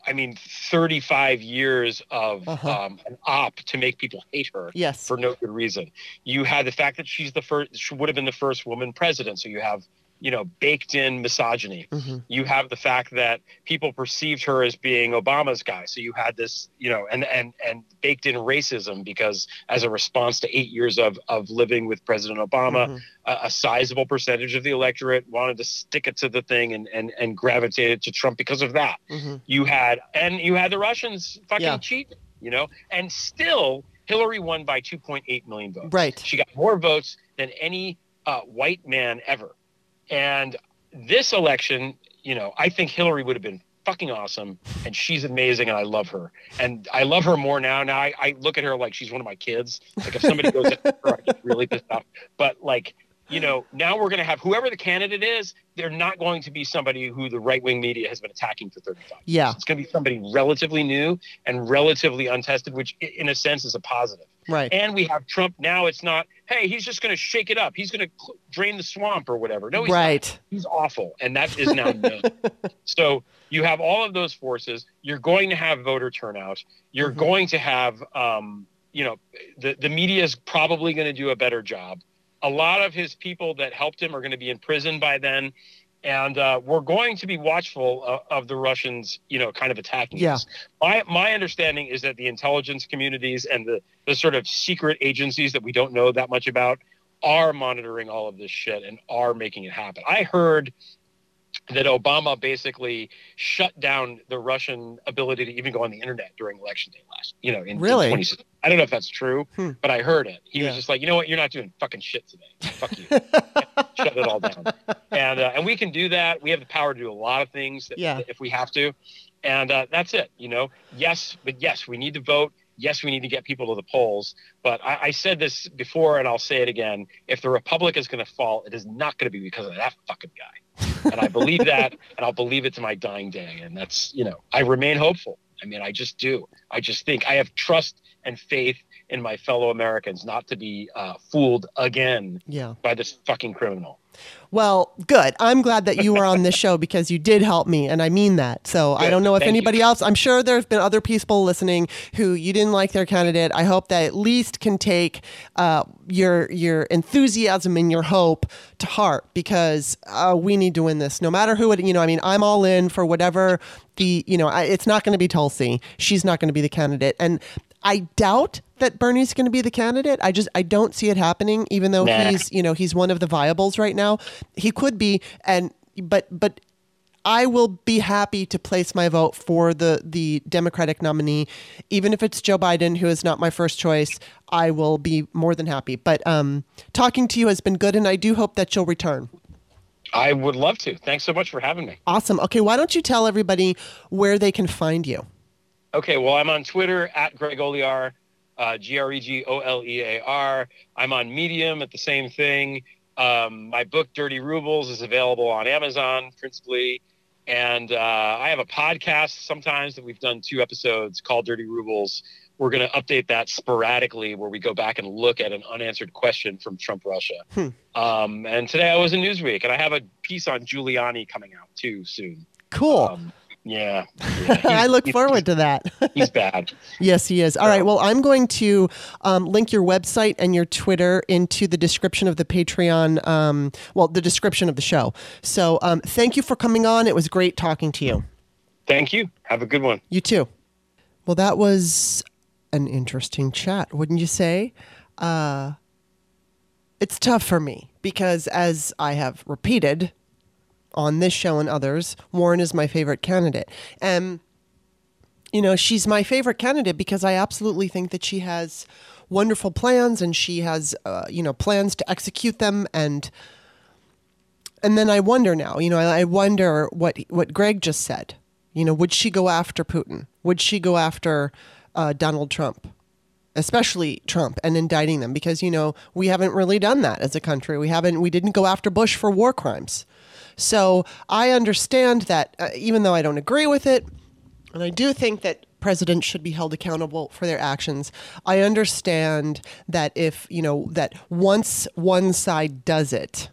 I mean, 35 years of Uh-huh. um, an op to make people hate her yes. for no good reason. You had the fact that she's the first, she would have been the first woman president. So you have, you know, baked in misogyny. hmm You have the fact that people perceived her as being Obama's guy. So you had this, you know, and and and baked in racism because as a response to eight years of of living with President Obama, Mhm. a, a sizable percentage of the electorate wanted to stick it to the thing and and and gravitated to Trump because of that hmm you had and you had the Russians fucking Yeah. cheat, you know, and still Hillary won by 2.8 million votes. Right. She got more votes than any uh, white man ever. And this election, you know, I think Hillary would have been fucking awesome, and she's amazing, and I love her, and I love her more now. Now I, I look at her like she's one of my kids. Like if somebody goes at (laughs) her, I get really pissed off. But like you know, now we're going to have whoever the candidate is, they're not going to be somebody who the right wing media has been attacking for 35 years. Yeah. It's going to be somebody relatively new and relatively untested, which in a sense is a positive. Right. And we have Trump now. It's not, hey, he's just going to shake it up. He's going to cl- drain the swamp or whatever. No, he's right. Not. He's awful. And that is now known. (laughs) so you have all of those forces. You're going to have voter turnout. You're Mhm. going to have, um, you know, the, the media is probably going to do a better job a lot of his people that helped him are going to be in prison by then and uh, we're going to be watchful of, of, the Russians, you know, kind of attacking yeah. us. My my understanding is that the intelligence communities and the the sort of secret agencies that we don't know that much about are monitoring all of this shit and are making it happen. I heard that Obama basically shut down the Russian ability to even go on the internet during election day last, you know, in, really? in 2016. I don't know if that's true, hmm. but I heard it. He yeah. was just like, you know what, you're not doing fucking shit today. Fuck you. (laughs) shut it all down. And uh, and we can do that. We have the power to do a lot of things that, yeah. if we have to. And uh, that's it. You know, yes, but yes, we need to vote. Yes, we need to get people to the polls. But I, I said this before, and I'll say it again: if the republic is going to fall, it is not going to be because of that fucking guy. and I believe that, (laughs) and I'll believe it to my dying day. And that's, you know, I remain hopeful. I mean, I just do. I just think I have trust and faith in my fellow Americans not to be uh, fooled again yeah. by this fucking criminal. Well, good. I'm glad that you were on this show because you did help me, and I mean that. So good. I don't know if Thank anybody you. else. I'm sure there have been other people listening who you didn't like their candidate. I hope that at least can take uh, your your enthusiasm and your hope to heart because uh, we need to win this, no matter who it. You know, I mean, I'm all in for whatever the. You know, I, it's not going to be Tulsi. She's not going to be the candidate, and I doubt that Bernie's going to be the candidate. I just I don't see it happening. Even though Nah. he's you know he's one of the viables right now, he could be. And but but I will be happy to place my vote for the the Democratic nominee, even if it's Joe Biden, who is not my first choice. I will be more than happy. But um, talking to you has been good, and I do hope that you'll return. I would love to. Thanks so much for having me. Awesome. Okay, why don't you tell everybody where they can find you? Okay, well, I'm on Twitter at Greg Olear, uh, G R E G O L E A R. I'm on Medium at the same thing. Um, my book, Dirty Rubles, is available on Amazon principally. And uh, I have a podcast sometimes that we've done two episodes called Dirty Rubles. We're going to update that sporadically where we go back and look at an unanswered question from Trump Russia. Hmm. Um, and today I was in Newsweek and I have a piece on Giuliani coming out too soon. Cool. Um, yeah. yeah. (laughs) I look forward to that. He's bad. (laughs) Yes, he is. All right. Well, I'm going to um, link your website and your Twitter into the description of the Patreon. Um, well, the description of the show. So, um, thank you for coming on. It was great talking to you. Thank you. Have a good one. You too. Well, that was an interesting chat, wouldn't you say? Uh, it's tough for me because, as I have repeated on this show and others, Warren is my favorite candidate. And, you know, she's my favorite candidate because I absolutely think that she has wonderful plans and she has, uh, you know, plans to execute them. And, and then I wonder now, you know, I, I wonder what, what Greg just said. You know, would she go after Putin? Would she go after uh, Donald Trump? especially Trump and indicting them because you know we haven't really done that as a country. We haven't we didn't go after Bush for war crimes. So I understand that uh, even though I don't agree with it and I do think that presidents should be held accountable for their actions. I understand that if, you know, that once one side does it,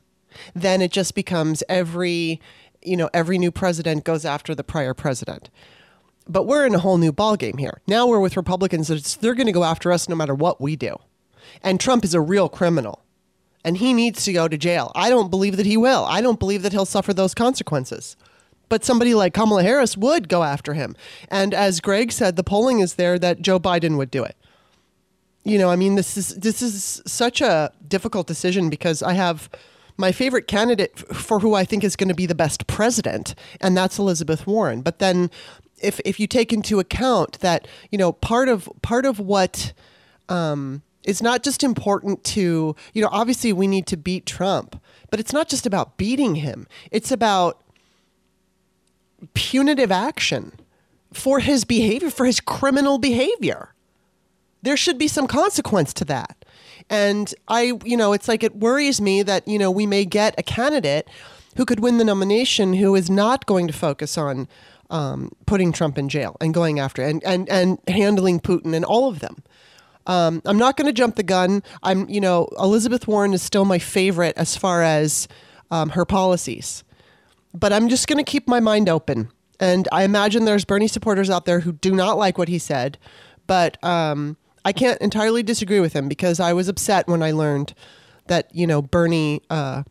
then it just becomes every, you know, every new president goes after the prior president but we're in a whole new ballgame here. Now we're with Republicans. They're going to go after us no matter what we do. And Trump is a real criminal. And he needs to go to jail. I don't believe that he will. I don't believe that he'll suffer those consequences. But somebody like Kamala Harris would go after him. And as Greg said, the polling is there that Joe Biden would do it. You know, I mean, this is this is such a difficult decision because I have my favorite candidate for who I think is going to be the best president, and that's Elizabeth Warren. But then if if you take into account that you know part of part of what um, is not just important to you know obviously we need to beat Trump, but it's not just about beating him. It's about punitive action for his behavior, for his criminal behavior. There should be some consequence to that. And I, you know, it's like it worries me that, you know, we may get a candidate who could win the nomination who is not going to focus on um, putting Trump in jail and going after and, and, and handling Putin and all of them. Um, I'm not going to jump the gun. I'm, you know, Elizabeth Warren is still my favorite as far as um, her policies, but I'm just going to keep my mind open. And I imagine there's Bernie supporters out there who do not like what he said, but um, I can't entirely disagree with him because I was upset when I learned that you know Bernie. Uh,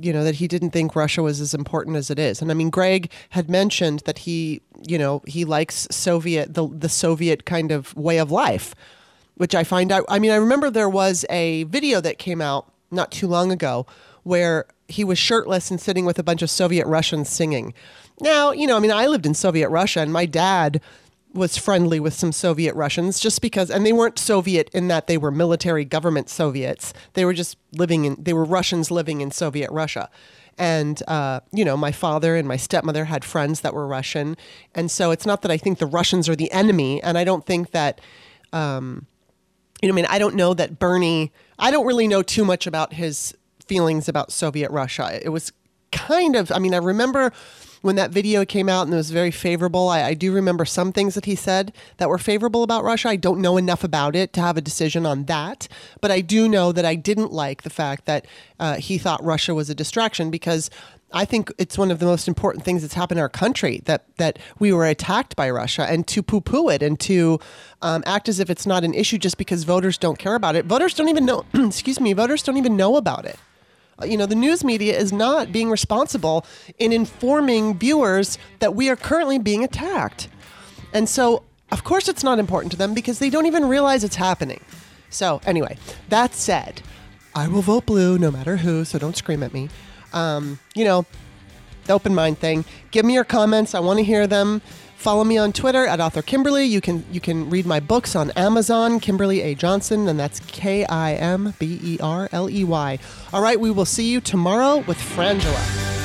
you know that he didn't think Russia was as important as it is. And I mean Greg had mentioned that he, you know, he likes Soviet the the Soviet kind of way of life, which I find out I mean I remember there was a video that came out not too long ago where he was shirtless and sitting with a bunch of Soviet Russians singing. Now, you know, I mean I lived in Soviet Russia and my dad was friendly with some Soviet Russians just because, and they weren't Soviet in that they were military government Soviets. They were just living in, they were Russians living in Soviet Russia. And, uh, you know, my father and my stepmother had friends that were Russian. And so it's not that I think the Russians are the enemy. And I don't think that, um, you know, I mean, I don't know that Bernie, I don't really know too much about his feelings about Soviet Russia. It was kind of, I mean, I remember when that video came out and it was very favorable, I, I, do remember some things that he said that were favorable about Russia. I don't know enough about it to have a decision on that, but I do know that I didn't like the fact that uh, he thought Russia was a distraction because I think it's one of the most important things that's happened in our country that that we were attacked by Russia, and to poo-poo it and to um, act as if it's not an issue just because voters don't care about it. Voters don't even know. (clears throat) excuse me. Voters don't even know about it you know, the news media is not being responsible in informing viewers that we are currently being attacked. And so, of course, it's not important to them because they don't even realize it's happening. So, anyway, that said, I will vote blue no matter who, so don't scream at me. Um, you know, the open mind thing. Give me your comments. I want to hear them. Follow me on Twitter at author Kimberley. You can you can read my books on Amazon, Kimberley A. Johnson, and that's K I M B E R L E Y. All right, we will see you tomorrow with Frangela.